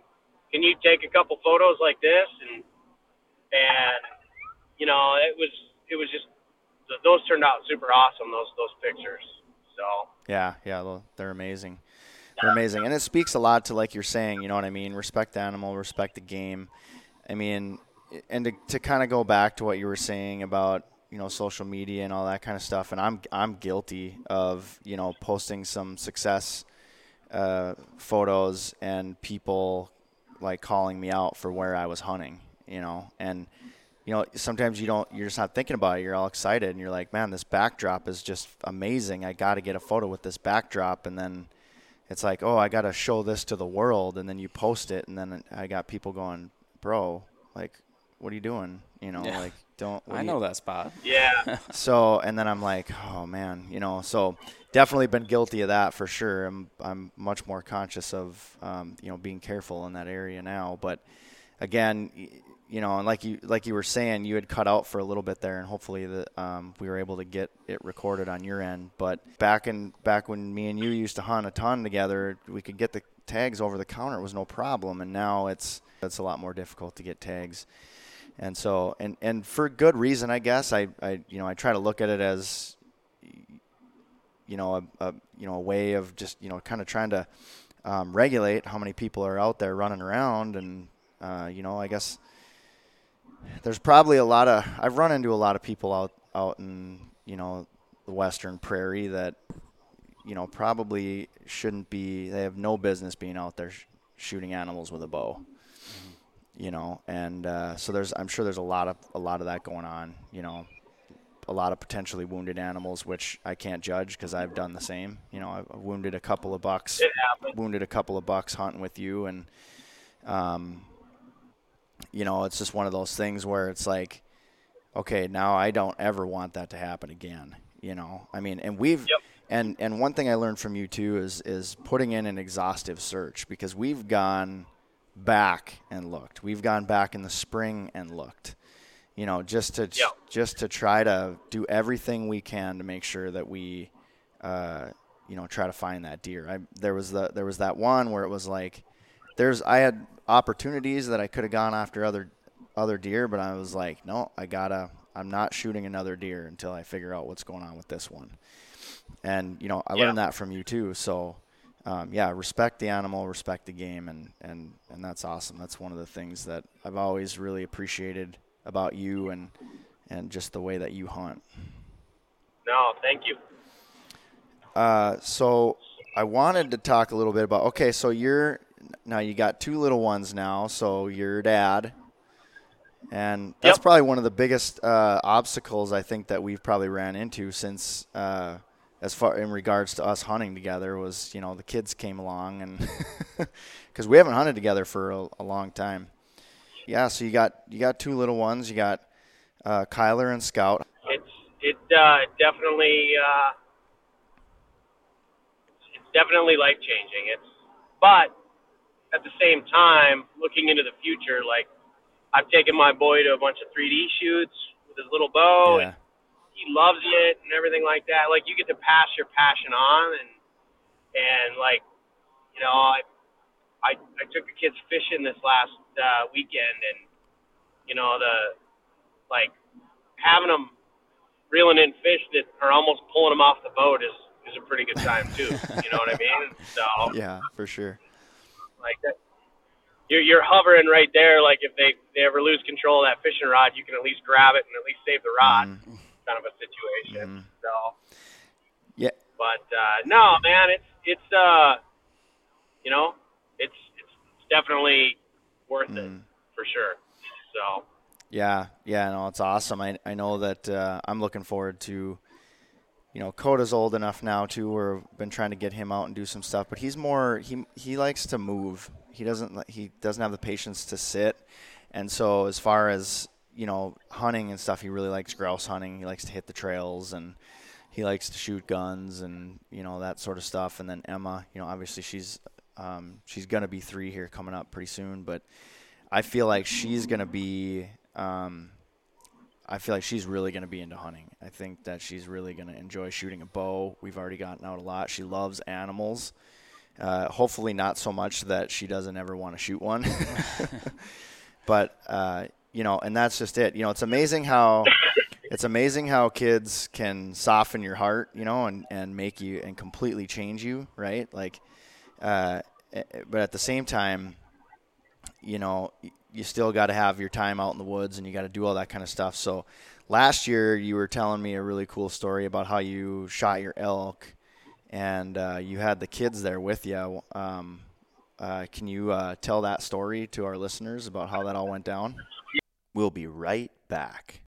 can you take a couple photos like this? And and you know, it was it was just those turned out super awesome. Those those pictures. So Yeah, yeah, they're amazing. Amazing, and it speaks a lot to like you're saying. You know what I mean? Respect the animal, respect the game. I mean, and to to kind of go back to what you were saying about you know social media and all that kind of stuff. And I'm I'm guilty of you know posting some success uh, photos and people like calling me out for where I was hunting. You know, and you know, sometimes you don't, you're just not thinking about it. You're all excited and you're like, man, this backdrop is just amazing. I got to get a photo with this backdrop. And then it's like, oh, I got to show this to the world. And then you post it. And then I got people going, bro, like, what are you doing? You know, Yeah. like, don't, what I do know you, that spot. yeah, so and then I'm like, oh man, you know. So definitely been guilty of that for sure. I'm I'm much more conscious of um, you know being careful in that area now. But again, y- you know, and like you like you were saying, you had cut out for a little bit there, and hopefully the um, we were able to get it recorded on your end. But back in back when me and you used to hunt a ton together, we could get the tags over the counter. It was no problem, and now it's it's a lot more difficult to get tags and so and and for good reason i guess i i you know i try to look at it as you know a, a you know a way of just you know kind of trying to um, regulate how many people are out there running around and uh, you know i guess there's probably a lot of i've run into a lot of people out out in you know the western prairie that you know probably shouldn't be they have no business being out there sh- shooting animals with a bow. You know and uh, so there's i'm sure there's a lot of a lot of that going on you know. A lot of potentially wounded animals which i can't judge because i've done the same. You know i've wounded a couple of bucks wounded a couple of bucks hunting with you and um you know it's just one of those things where it's like okay now i don't ever want that to happen again you know i mean and we've Yep. and and one thing i learned from you too is is putting in an exhaustive search because we've gone back and looked we've gone back in the spring and looked you know just to Yep. just to try to do everything we can to make sure that we uh, you know try to find that deer I, there was the there was that one where it was like there's I had opportunities that I could have gone after other other deer, but I was like, no, I gotta. I'm not shooting another deer until I figure out what's going on with this one. And you know, I learned that from you too. So, um, yeah, respect the animal, respect the game, and, and, and that's awesome. That's one of the things that I've always really appreciated about you and and just the way that you hunt. No, thank you. Uh, so I wanted to talk a little bit about okay, so you're now you got two little ones now, so your dad, and that's Yep. probably one of the biggest uh, obstacles I think that we've probably ran into since uh, as far in regards to us hunting together was you know the kids came along and because we haven't hunted together for a, a long time. Yeah, so you got you got two little ones. You got uh, Kyler and Scout. It's it uh, definitely uh, it's definitely life changing. It's but at the same time, looking into the future, like I've taken my boy to a bunch of 3D shoots with his little bow, and he loves it and everything like that. Like you get to pass your passion on, and and like you know, I I, I took the kids fishing this last uh, weekend, and you know the like having them reeling in fish that are almost pulling them off the boat is is a pretty good time too. you know what I mean? So yeah, for sure. Like that. You're, you're hovering right there. Like if they, they ever lose control of that fishing rod, you can at least grab it and at least save the rod, Mhm. kind of a situation. Mhm. So, Yeah. but uh, no, man, it's it's uh, you know, it's it's, definitely worth it Mm. for sure. So Yeah, yeah, no, it's awesome. I I know that uh, I'm looking forward to. You know, Coda's old enough now too. We've been trying to get him out and do some stuff, but he's more he he likes to move. He doesn't he doesn't have the patience to sit, and so as far as you know hunting and stuff, he really likes grouse hunting. He likes to hit the trails and he likes to shoot guns and you know that sort of stuff. And then Emma, you know, obviously she's um, she's gonna be three here coming up pretty soon, but I feel like she's gonna be. Um, I feel like she's really gonna be into hunting. I think that she's really gonna enjoy shooting a bow. We've already gotten out a lot. She loves animals. Uh, hopefully, not so much that she doesn't ever want to shoot one. but uh, you know, and that's just it. You know, it's amazing how it's amazing how kids can soften your heart. You know, and and make you and completely change you. Right? Like, uh, eh, but at the same time, you know, you still got to have your time out in the woods and you got to do all that kind of stuff. So last year you were telling me a really cool story about how you shot your elk and uh, you had the kids there with you. Um, uh, can you uh, tell that story to our listeners about how that all went down? We'll be right back.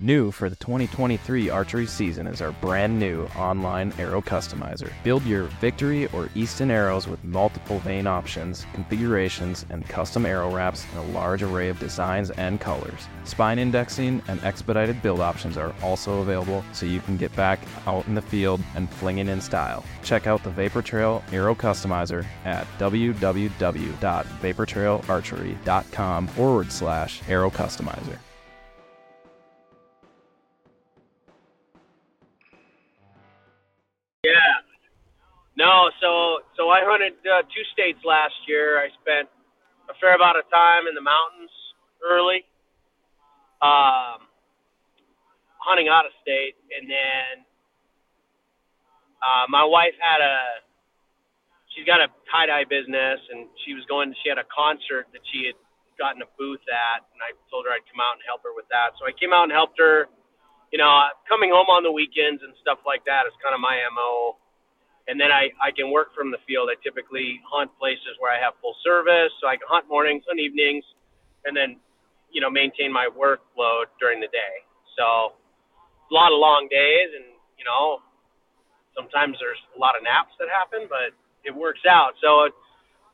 New for the 2023 archery season is our brand new online arrow customizer. Build your Victory or Easton arrows with multiple vane options, configurations, and custom arrow wraps in a large array of designs and colors. Spine indexing and expedited build options are also available so you can get back out in the field and fling it in style. Check out the Vapor Trail Arrow Customizer at www.vaportrailarchery.com forward slash arrow customizer. No. So so I hunted uh, two states last year. I spent a fair amount of time in the mountains early, um, hunting out of state, and then uh, my wife had a she's got a tie dye business, and she was going. She had a concert that she had gotten a booth at, and I told her I'd come out and help her with that. So I came out and helped her. You know, coming home on the weekends and stuff like that is kind of my mo. And then I I can work from the field. I typically hunt places where I have full service, so I can hunt mornings and evenings, and then you know maintain my workload during the day. So a lot of long days, and you know sometimes there's a lot of naps that happen, but it works out. So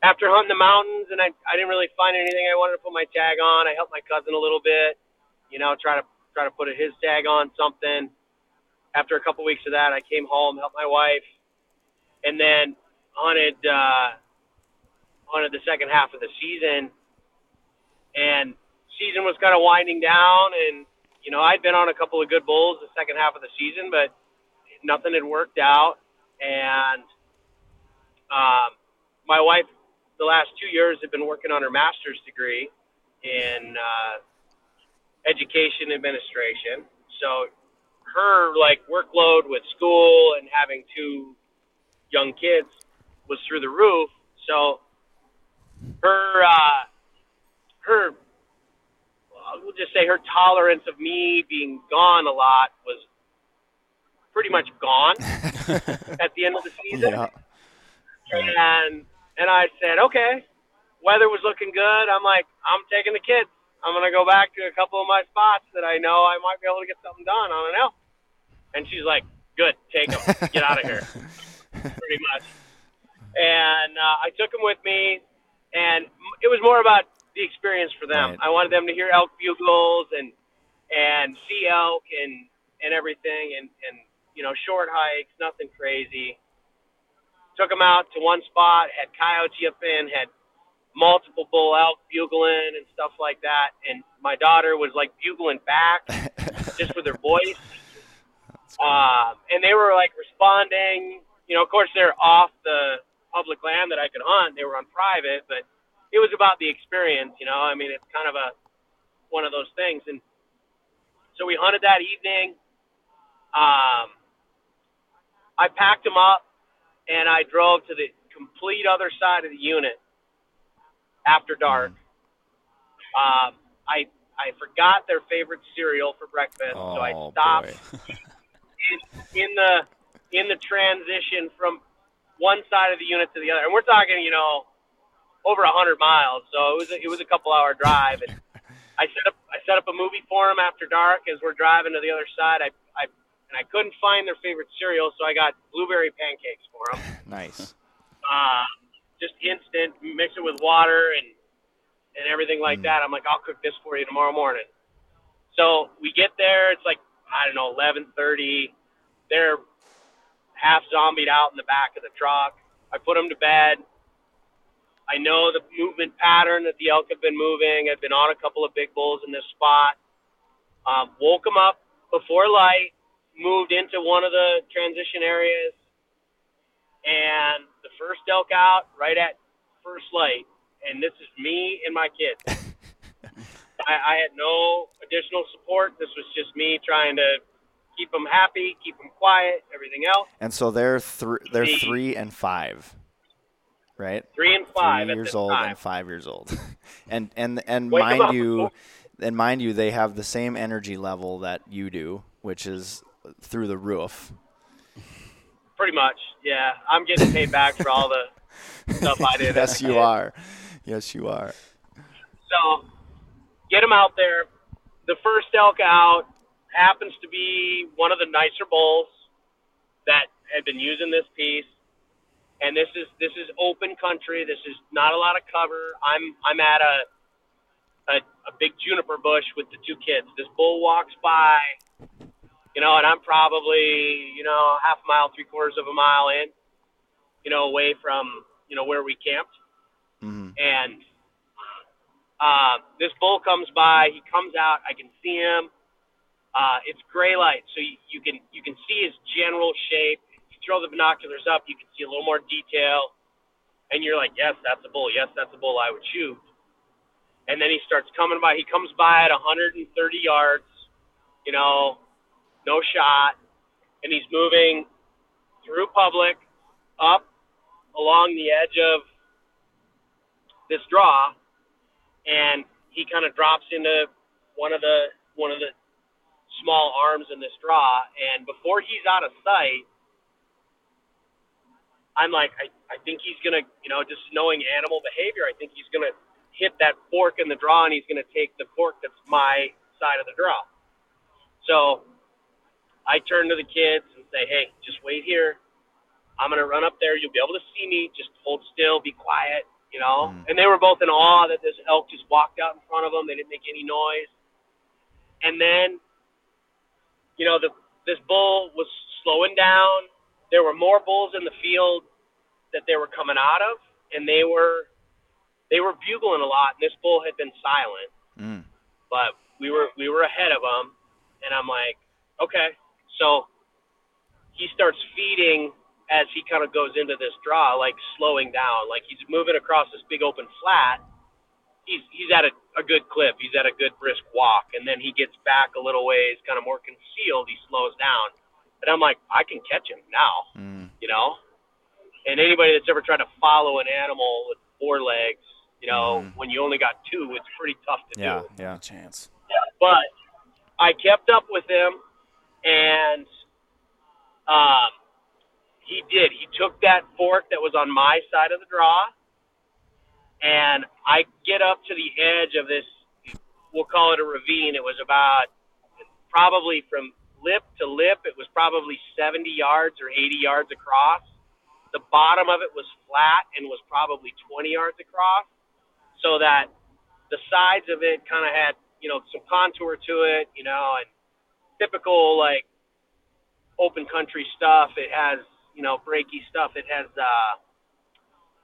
after hunting the mountains, and I, I didn't really find anything I wanted to put my tag on. I helped my cousin a little bit, you know, try to try to put his tag on something. After a couple weeks of that, I came home, helped my wife, and then hunted uh, hunted the second half of the season. And season was kind of winding down, and you know I'd been on a couple of good bulls the second half of the season, but nothing had worked out. And um, my wife, the last two years, had been working on her master's degree in uh, education administration. So her like workload with school and having two young kids was through the roof. So her uh, her we'll just say her tolerance of me being gone a lot was pretty much gone at the end of the season. Yeah. And and I said, okay, weather was looking good. I'm like, I'm taking the kids. I'm gonna go back to a couple of my spots that I know I might be able to get something done on an elk. And she's like, good, take them, get out of here, pretty much. And uh, I took them with me, and it was more about the experience for them. Right. I wanted them to hear elk bugles and and see elk and and everything, and and you know, short hikes, nothing crazy. Took them out to one spot, had coyote up in, had multiple bull elk bugling and stuff like that. And my daughter was like bugling back just with her voice. Um, and they were like responding. You know, of course, they're off the public land that I could hunt. They were on private, but it was about the experience. You know, I mean, it's kind of a one of those things. And so we hunted that evening. Um, I packed them up and I drove to the complete other side of the unit after dark. Um, I I forgot their favorite cereal for breakfast, so I Oh, stopped in, in the in the transition from one side of the unit to the other, and we're talking, you know, over a hundred miles. So it was a, it was a couple hour drive, and I set up I set up a movie for them after dark as we're driving to the other side. I I and I couldn't find their favorite cereal, so I got blueberry pancakes for them. Nice. Uh, just instant, mix it with water and and everything like that. I'm like, I'll cook this for you tomorrow morning. So we get there. It's like I don't know, 11:30. They're half zombied out in the back of the truck. I put them to bed. I know the movement pattern that the elk have been moving. I've been on a couple of big bulls in this spot. Um, woke them up before light. Moved into one of the transition areas, and the first elk out right at first light. And this is me and my kids. I, I had no additional support. This was just me trying to keep them happy, keep them quiet, everything else. And so they're thr they're The- three and five, right? Three and five three years old time. and five years old, and and and Wake mind you, and mind you, they have the same energy level that you do, which is through the roof. Pretty much, yeah. I'm getting paid back for all the stuff I did. yes, you are. Yes, you are. So get them out there. The first elk out happens to be one of the nicer bulls that had been using this piece. And this is this is open country. This is not a lot of cover. I'm I'm at a a, a big juniper bush with the two kids. This bull walks by, you know, and I'm probably you know half a mile, three quarters of a mile in, you know, away from you know where we camped hmm and uh, this bull comes by. He comes out. I can see him. Uh, it's gray light, so you, you can you can see his general shape. You throw the binoculars up, you can see a little more detail, and you're like, yes, that's a bull. Yes, that's a bull I would shoot. And then he starts coming by. He comes by at 130 yards, you know, no shot, and he's moving through public, up along the edge of this draw, and he kind of drops into one of the one of the small arms in this draw, and before he's out of sight, I'm like, I, I think he's gonna, you know, just knowing animal behavior, I think he's gonna hit that fork in the draw, and he's gonna take the fork that's my side of the draw. So I turn to the kids and say, Hey, just wait here. I'm gonna run up there. You'll be able to see me. Just hold still, be quiet, you know. Mm. And they were both in awe that this elk just walked out in front of them. They didn't make any noise. And then, you know, the this bull was slowing down. There were more bulls in the field that they were coming out of, and they were they were bugling a lot. And this bull had been silent Mm. but we were we were ahead of him, and I'm like, okay. So he starts feeding as he kind of goes into this draw, like slowing down, like he's moving across this big open flat, he's he's at a, a good clip. He's at a good brisk walk, and then he gets back a little ways, kind of more concealed. He slows down, and I'm like, I can catch him now, Mm. you know. And anybody that's ever tried to follow an animal with four legs, you know, Mhm. when you only got two, it's pretty tough to Yeah, do. yeah. No chance. But I kept up with him, and um, he did. He took that fork that was on my side of the draw, and I get up to the edge of this. We'll call it a ravine. It was about probably from lip to lip. It was probably 70 yards or 80 yards across. The bottom of it was flat and was probably 20 yards across, so that the sides of it kind of had you know some contour to it, you know, and typical like open country stuff. It has you know breaky stuff. It has uh,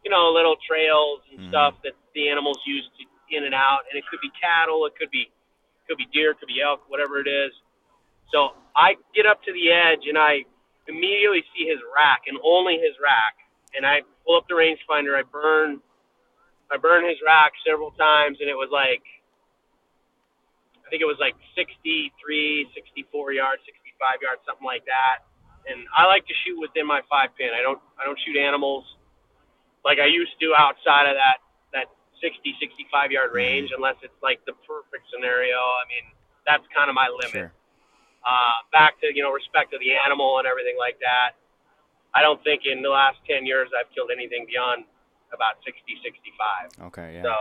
you know little trails and Mhm. stuff that the animals use to in and out, and it could be cattle, it could be could be deer, it could be elk, whatever it is. So I get up to the edge and I immediately see his rack and only his rack, and I pull up the rangefinder. I burn I burned his rack several times, and it was like, I think it was like 63, 64 yards, 65 yards, something like that. And I like to shoot within my five pin. I don't, I don't shoot animals like I used to outside of that, that 60, 65 yard range, unless it's like the perfect scenario. I mean, that's kind of my limit. Sure. Uh, back to, you know, respect of the animal and everything like that. I don't think in the last 10 years I've killed anything beyond about 60, 65. Okay, yeah. So,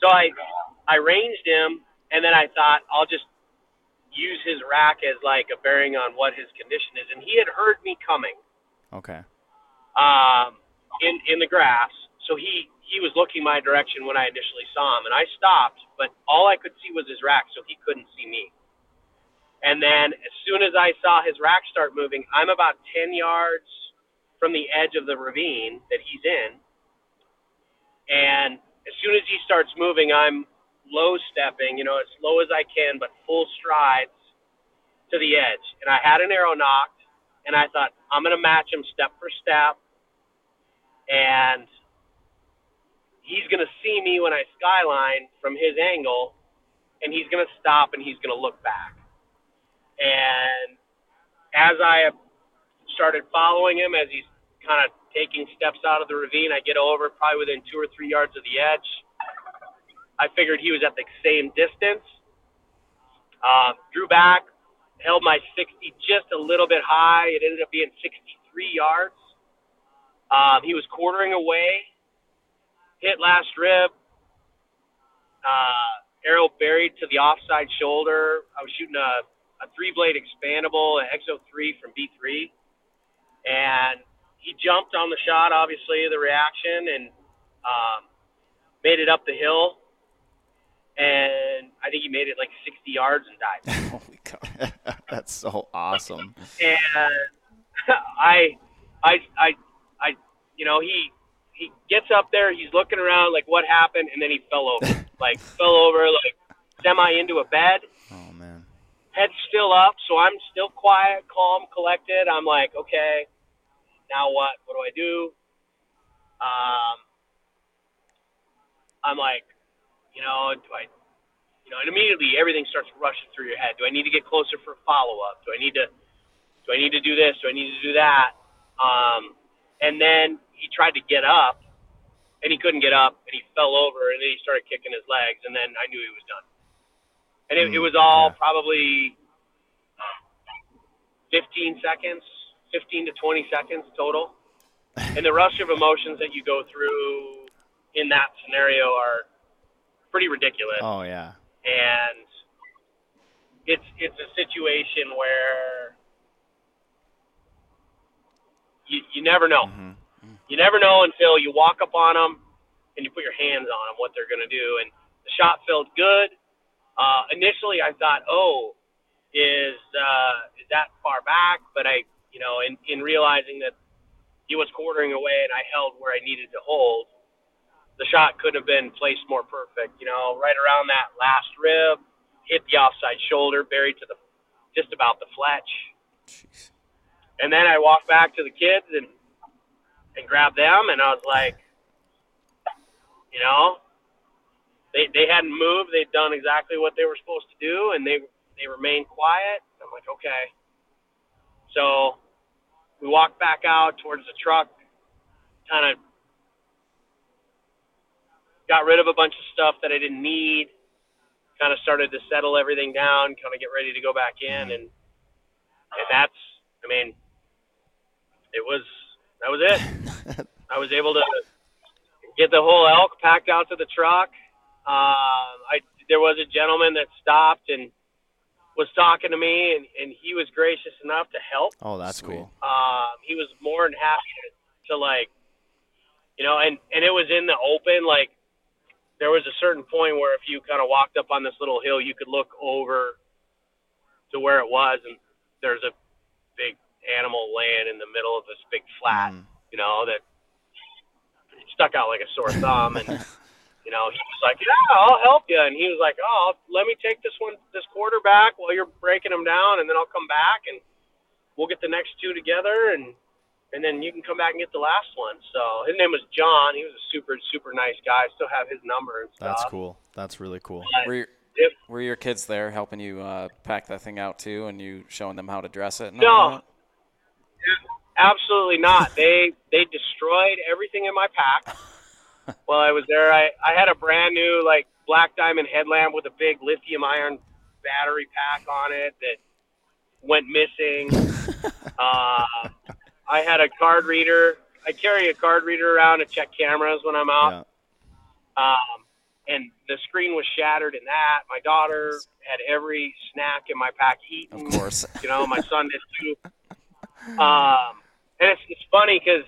so I, I ranged him, and then I thought I'll just use his rack as like a bearing on what his condition is. And he had heard me coming, Okay. Um, in in the grass, so he he was looking my direction when I initially saw him, and I stopped, but all I could see was his rack, so he couldn't see me. And then as soon as I saw his rack start moving, I'm about 10 yards from the edge of the ravine that he's in. And as soon as he starts moving, I'm low stepping, you know, as low as I can, but full strides to the edge. And I had an arrow nocked, and I thought, I'm going to match him step for step. And he's going to see me when I skyline from his angle, and he's going to stop and he's going to look back. And as I have started following him, as he's kind of taking steps out of the ravine, I get over probably within two or three yards of the edge. I figured he was at the same distance. Uh, drew back, held my 60 just a little bit high. It ended up being 63 yards. Um, he was quartering away, hit last rib, uh, arrow buried to the offside shoulder. I was shooting a, a three blade expandable, an XO3 from B3. And he jumped on the shot, obviously, the reaction, and um, made it up the hill. And I think he made it like 60 yards and died. Holy cow. That's so awesome. and I, I, I, I, you know, he he gets up there, he's looking around like what happened, and then he fell over, like fell over, like semi into a bed, Oh man. head still up, so I'm still quiet, calm, collected. I'm like, okay, now what? What do I do? Um, I'm like, you know, do I, you know, and immediately everything starts rushing through your head. Do I need to get closer for follow up? Do I need to, do I need to do this? Do I need to do that? Um, and then he tried to get up, and he couldn't get up, and he fell over, and then he started kicking his legs, and then I knew he was done. And it, it Mm, was all yeah. probably 15 seconds, 15 to 20 seconds total. And the rush of emotions that you go through in that scenario are pretty ridiculous Oh yeah. and it's it's a situation where you you never know. hmm You never know until you walk up on them and you put your hands on them what they're going to do. And the shot felt good. Uh, initially, I thought, oh, is uh, is that far back? But I, you know, in in realizing that he was quartering away and I held where I needed to hold, the shot could have been placed more perfect. You know, right around that last rib, hit the offside shoulder, buried to the just about the fletch. Jeez. And then I walked back to the kids and and grabbed them, and I was like, you know, they they hadn't moved. They'd done exactly what they were supposed to do, and they they remained quiet. I'm like, okay. So we walked back out towards the truck, kind of got rid of a bunch of stuff that I didn't need. Kind of started to settle everything down, kind of get ready to go back in, and and that's, I mean, it was that was it. I was able to get the whole elk packed out to the truck. Um, I there was a gentleman that stopped and was talking to me, and, and he was gracious enough to help. Oh, that's cool. Um, he was more than happy to, to like, you know, and and it was in the open. Like, there was a certain point where if you kind of walked up on this little hill, you could look over to where it was, and there's a big animal laying in the middle of this big flat. Mm. You know that stuck out like a sore thumb, and you know he was like, "Yeah, I'll help you," and he was like, "Oh, let me take this one, this quarter back while you're breaking them down, and then I'll come back and we'll get the next two together, and and then you can come back and get the last one." So his name was John. He was a super super nice guy. I still have his number and stuff. That's cool. That's really cool. Were your, Yep. were your kids there helping you uh, pack that thing out too, and you showing them how to dress it? And No. Absolutely not. They they destroyed everything in my pack. While I was there, I I had a brand new like black diamond headlamp with a big lithium ion battery pack on it that went missing. uh, I had a card reader. I carry a card reader around to check cameras when I'm out. Yeah. Um, and the screen was shattered in that. My daughter had every snack in my pack eaten. Of course. You know, my son did too. Um, and it's, it's funny because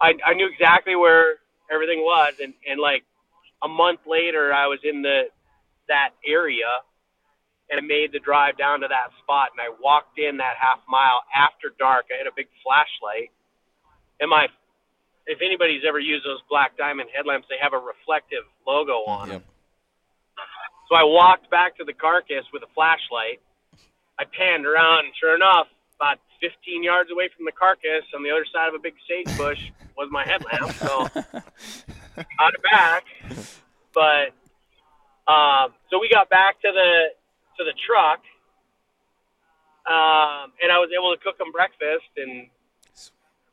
I, I knew exactly where everything was, and, and like a month later, I was in the that area, and I made the drive down to that spot, and I walked in that half mile after dark. I had a big flashlight, and my if anybody's ever used those black diamond headlamps, they have a reflective logo on them. Yep. So I walked back to the carcass with a flashlight. I panned around, and sure enough, about 15 yards away from the carcass, on the other side of a big sage bush, was my headlamp. So got it back, but um, so we got back to the to the truck, um, and I was able to cook them breakfast, and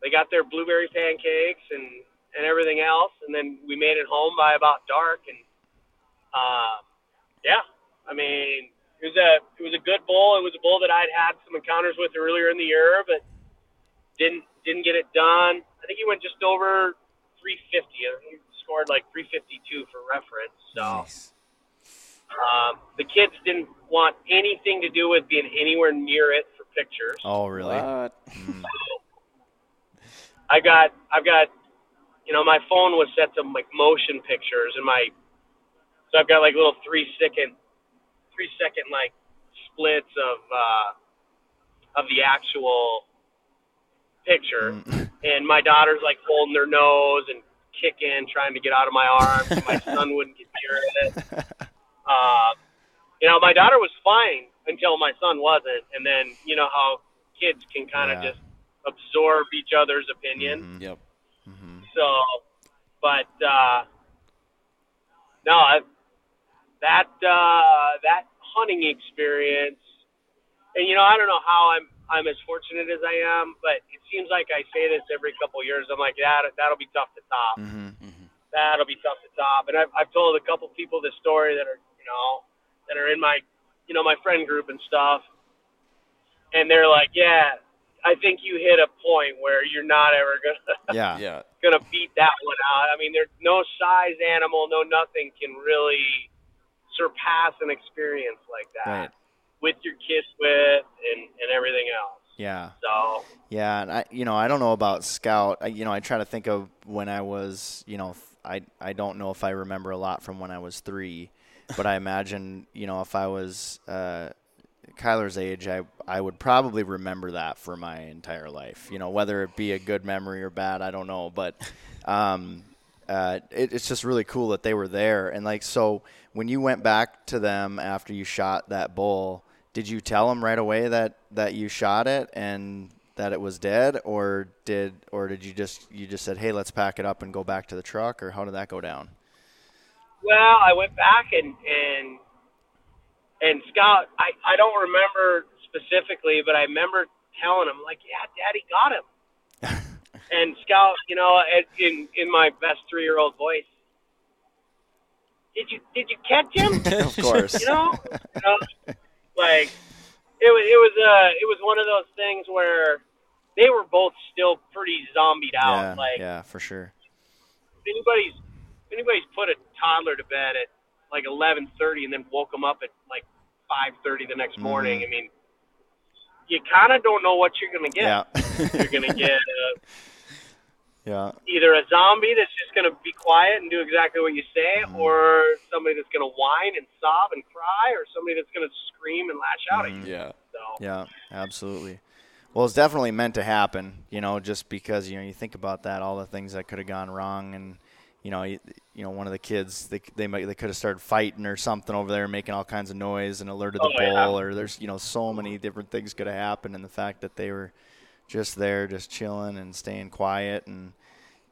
they got their blueberry pancakes and and everything else, and then we made it home by about dark, and um, yeah, I mean it was a it was a good bull. It was a bull that I'd had some encounters with earlier in the year, but didn't didn't get it done. I think he went just over 350. He scored like 352 for reference. So Nice. um, the kids didn't want anything to do with being anywhere near it for pictures. Oh, really? What? Mm. I got I've got you know my phone was set to like motion pictures and my so I've got like little three second three second like splits of uh of the actual picture Mm. and my daughter's like holding her nose and kicking trying to get out of my arms and my son wouldn't get near it uh, you know my daughter was fine until my son wasn't and then you know how kids can kind of Yeah. just absorb each other's opinion Mhm. Yep. Mhm. so, but uh, no, I, that uh, that hunting experience, and you know, I don't know how I'm I'm as fortunate as I am, but it seems like I say this every couple of years. I'm like, yeah, that'll be tough to top. Mhm. That'll be tough to top. And I've I've told a couple people this story that are you know that are in my you know my friend group and stuff, and they're like, yeah. I think you hit a point where you're not ever gonna Yeah. Yeah. gonna beat that one out. I mean, there's no size animal, no nothing can really surpass an experience like that Right. with your kiss with and and everything else. Yeah. So Yeah, and I, you know, I don't know about Scout. I, you know, I try to think of when I was, you know, I, I don't know if I remember a lot from when I was three, but I imagine, you know, if I was uh, Kyler's age, I, I would probably remember that for my entire life. You know, whether it be a good memory or bad, I don't know, but um, uh, it, it's just really cool that they were there. And like, so when you went back to them after you shot that bull, did you tell them right away that, that you shot it and that it was dead, or did or did you just you just said, hey, let's pack it up and go back to the truck, or how did that go down? well, I went back and and and Scout. I I don't remember specifically, but I remember telling him like, "Yeah, Daddy got him." and Scout, you know, in in my best three year old voice, did you did you catch him? of course. you know, you know, like it was it was uh it was one of those things where they were both still pretty zombied out. yeah, like yeah, for sure. if anybody's if anybody's put a toddler to bed at like eleven thirty and then woke them up at like five thirty the next morning, Mm-hmm. I mean, you kind of don't know what you're gonna get. Yeah. You're gonna get uh, yeah. either a zombie that's just gonna be quiet and do exactly what you say, Mm-hmm. or somebody that's gonna whine and sob and cry, or somebody that's gonna scream and lash out Mm-hmm. at you. Yeah. So Yeah, absolutely. Well, it's definitely meant to happen, you know, just because you know you think about that, all the things that could have gone wrong, and you know, you, you know, one of the kids they they might they could have started fighting or something over there, making all kinds of noise and alerted the Oh, yeah. bull, or there's you know so many different things could have happened, and the fact that they were just there, just chilling and staying quiet and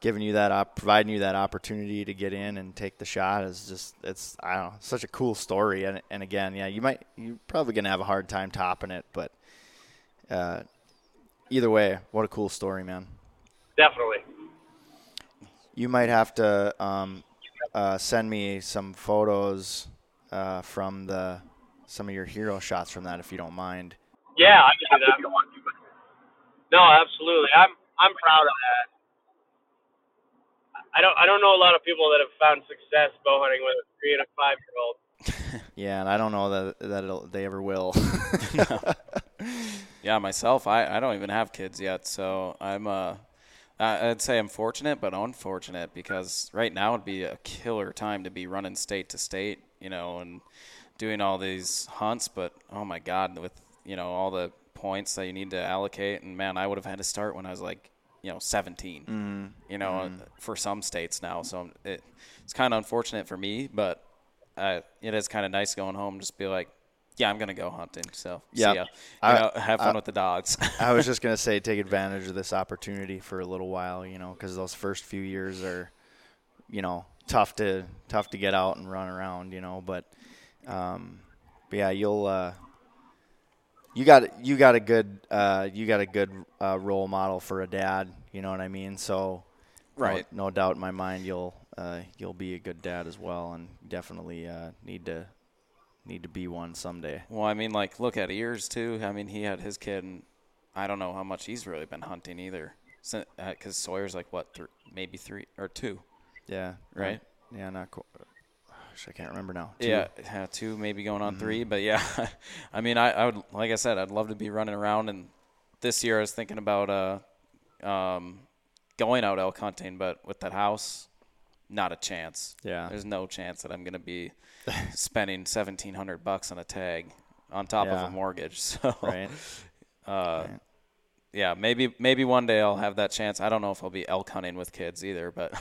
giving you that op- providing you that opportunity to get in and take the shot is just it's I don't know such a cool story and and again yeah you might you're probably gonna have a hard time topping it but uh, either way what a cool story man definitely. you might have to um, uh, send me some photos uh, from the some of your hero shots from that if you don't mind Yeah, I can do that. No, absolutely. I'm I'm proud of that. I don't I don't know a lot of people that have found success bow hunting with a three and a five year old. yeah and I don't know that that it'll, they ever will Yeah, myself, I, I don't even have kids yet, so I'm uh, I- I'd say I'm fortunate, but unfortunate because right now would be a killer time to be running state to state, you know, and doing all these hunts. But oh my God, with you know all the points that you need to allocate, and man, I would have had to start when I was like, you know, 17, you know, for some states now. So it, it's kind of unfortunate for me, but uh, it is kind of nice going home, just be like. Yeah, I'm gonna go hunting. So Yeah. I- know, have fun I- with the dogs. I was just gonna say take advantage of this opportunity for a little while, you know, because those first few years are, you know, tough to tough to get out and run around, you know. But, um, but yeah, you'll uh, you got you got a good uh, you got a good uh, role model for a dad, you know what I mean? So, Right. no, doubt in my mind you'll uh, you'll be a good dad as well, and definitely uh, need to need to be one someday. Well, I mean, like, look at ears too. I mean, he had his kid, and I don't know how much he's really been hunting either. Because Sawyer's like what, th- maybe three or two? Yeah. Right. Yeah. Not. Co- gosh, I can't remember now. Two. Yeah, yeah, two, maybe going Mm-hmm. on three. But yeah, I mean, I, I would, like I said, I'd love to be running around. And this year, I was thinking about uh, um, going out elk hunting, but with that house, not a chance. Yeah. there's no chance that I'm gonna be spending seventeen hundred bucks on a tag on top Yeah. of a mortgage. So Right. Uh, yeah, maybe maybe one day I'll have that chance. I don't know if I'll be elk hunting with kids either, but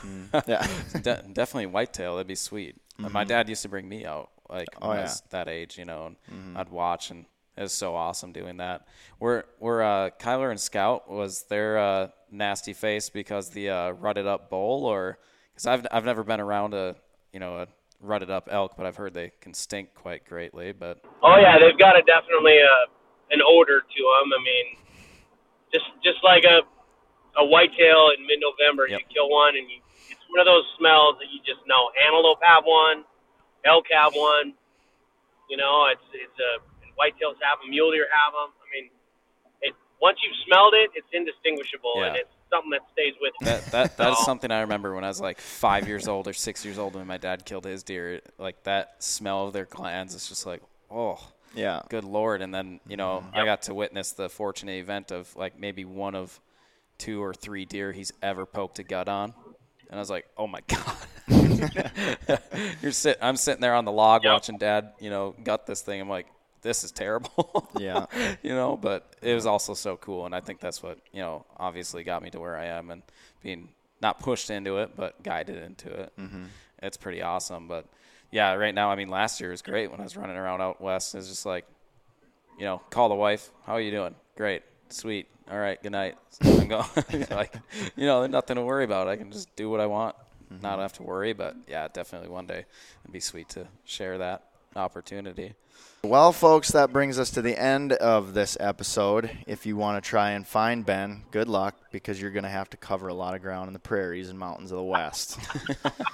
Yeah. de- definitely whitetail. That'd be sweet. My dad used to bring me out like Mm-hmm. Oh, when yeah. Mm-hmm. was that age, you know, and I'd watch, and it was so awesome doing that. We're we're uh, Kyler and Scout was their uh, nasty face because the uh, rutted up bull, or because I've I've never been around a you know a rutted up elk, but I've heard they can stink quite greatly. But Oh yeah, they've got a definitely a an odor to them. I mean, just just like a a whitetail in mid-November, Yep. you kill one and you it's one of those smells that you just know. Antelope have one, elk have one. You know, it's it's a whitetails have them, mule deer have them. I mean, it once you've smelled it, it's indistinguishable and it's something that stays with you. That that that is So- something I remember when I was like five years old or six years old when my dad killed his deer. Like that smell of their glands is just like, oh, Yeah. good lord. And then you know Mm-hmm. I got to witness the fortunate event of like maybe one of two or three deer he's ever poked a gut on, and I was like, oh my god. You're sit. I'm sitting there on the log Yep. watching dad, you know, gut this thing. I'm like, this is terrible. Yeah. you know, but it was also so cool, and I think that's what you know obviously got me to where I am, and being not pushed into it, but guided into it. Mm-hmm. It's pretty awesome, but yeah, right now, I mean, last year was great when I was running around out west. It's just like, you know, call the wife. How are you doing? Great, sweet. All right, good night. I'm going. like, you know, there's nothing to worry about. I can just do what I want not have to worry. But yeah, definitely one day it'd be sweet to share that opportunity. Well, folks, that brings us to the end of this episode. If you want to try and find Ben, good luck because you're going to have to cover a lot of ground in the prairies and mountains of the West.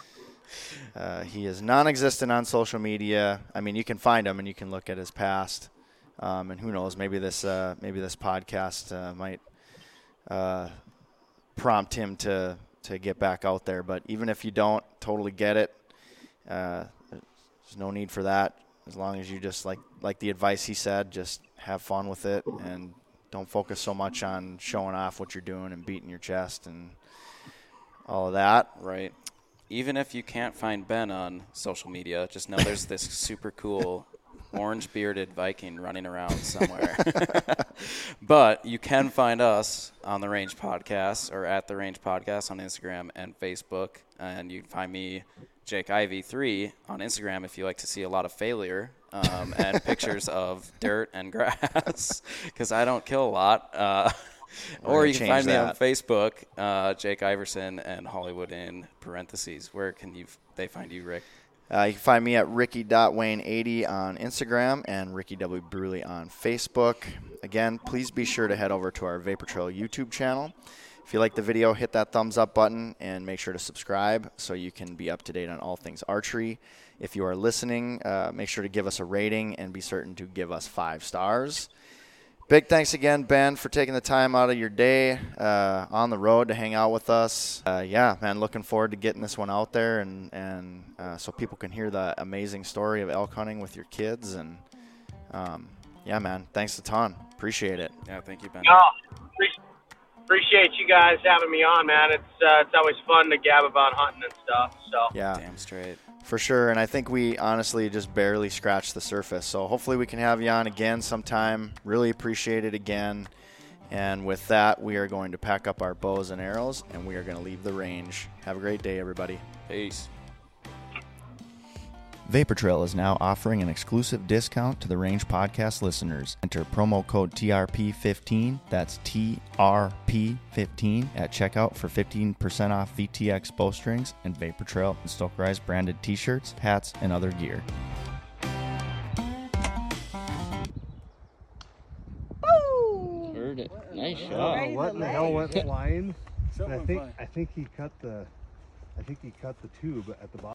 uh, he is non existent on social media. I mean, you can find him and you can look at his past. Um, and who knows, maybe this, uh, maybe this podcast uh, might uh, prompt him to, to get back out there. But even if you don't totally get it, uh, there's no need for that as long as you just like like the advice he said, just have fun with it and don't focus so much on showing off what you're doing and beating your chest and all of that. Right. Even if you can't find Ben on social media, just know there's this super cool orange bearded Viking running around somewhere. but you can find us on the Range Podcast or at the Range Podcast on Instagram and Facebook. And you can find me, Jake Ivy3, on Instagram if you like to see a lot of failure um, and pictures of dirt and grass because I don't kill a lot. Uh, or you can find me on. Facebook, uh, Jake Iverson and Hollywood in parentheses. Where can you they find you, Rick? Uh, you can find me at ricky.wayne80 on Instagram and Ricky W. Bruley on Facebook. Again, please be sure to head over to our Vapor Trail YouTube channel. If you like the video, hit that thumbs up button and make sure to subscribe so you can be up to date on all things archery. If you are listening, uh, make sure to give us a rating and be certain to give us five stars. Big thanks again, Ben, for taking the time out of your day uh, on the road to hang out with us. Uh, yeah, man, looking forward to getting this one out there and and uh, so people can hear the amazing story of elk hunting with your kids. And um, yeah, man, thanks a ton. Appreciate it. Yeah, thank you, Ben. No, pre- appreciate you guys having me on, man. It's uh, it's always fun to gab about hunting and stuff. So Yeah, Damn straight. For sure. And I think we honestly just barely scratched the surface. So hopefully we can have you on again sometime. Really appreciate it again. And with that, we are going to pack up our bows and arrows and we are going to leave the range. Have a great day, everybody. Peace. Vapor Trail is now offering an exclusive discount to the Range Podcast listeners. Enter promo code TRP15, that's TRP15, at checkout for 15% off VTX bowstrings and Vapor Trail and Stoker branded t shirts, hats, and other gear. Heard it. Nice shot. don't what in the hell went flying. I think I think he cut the I think he cut the tube at the bottom.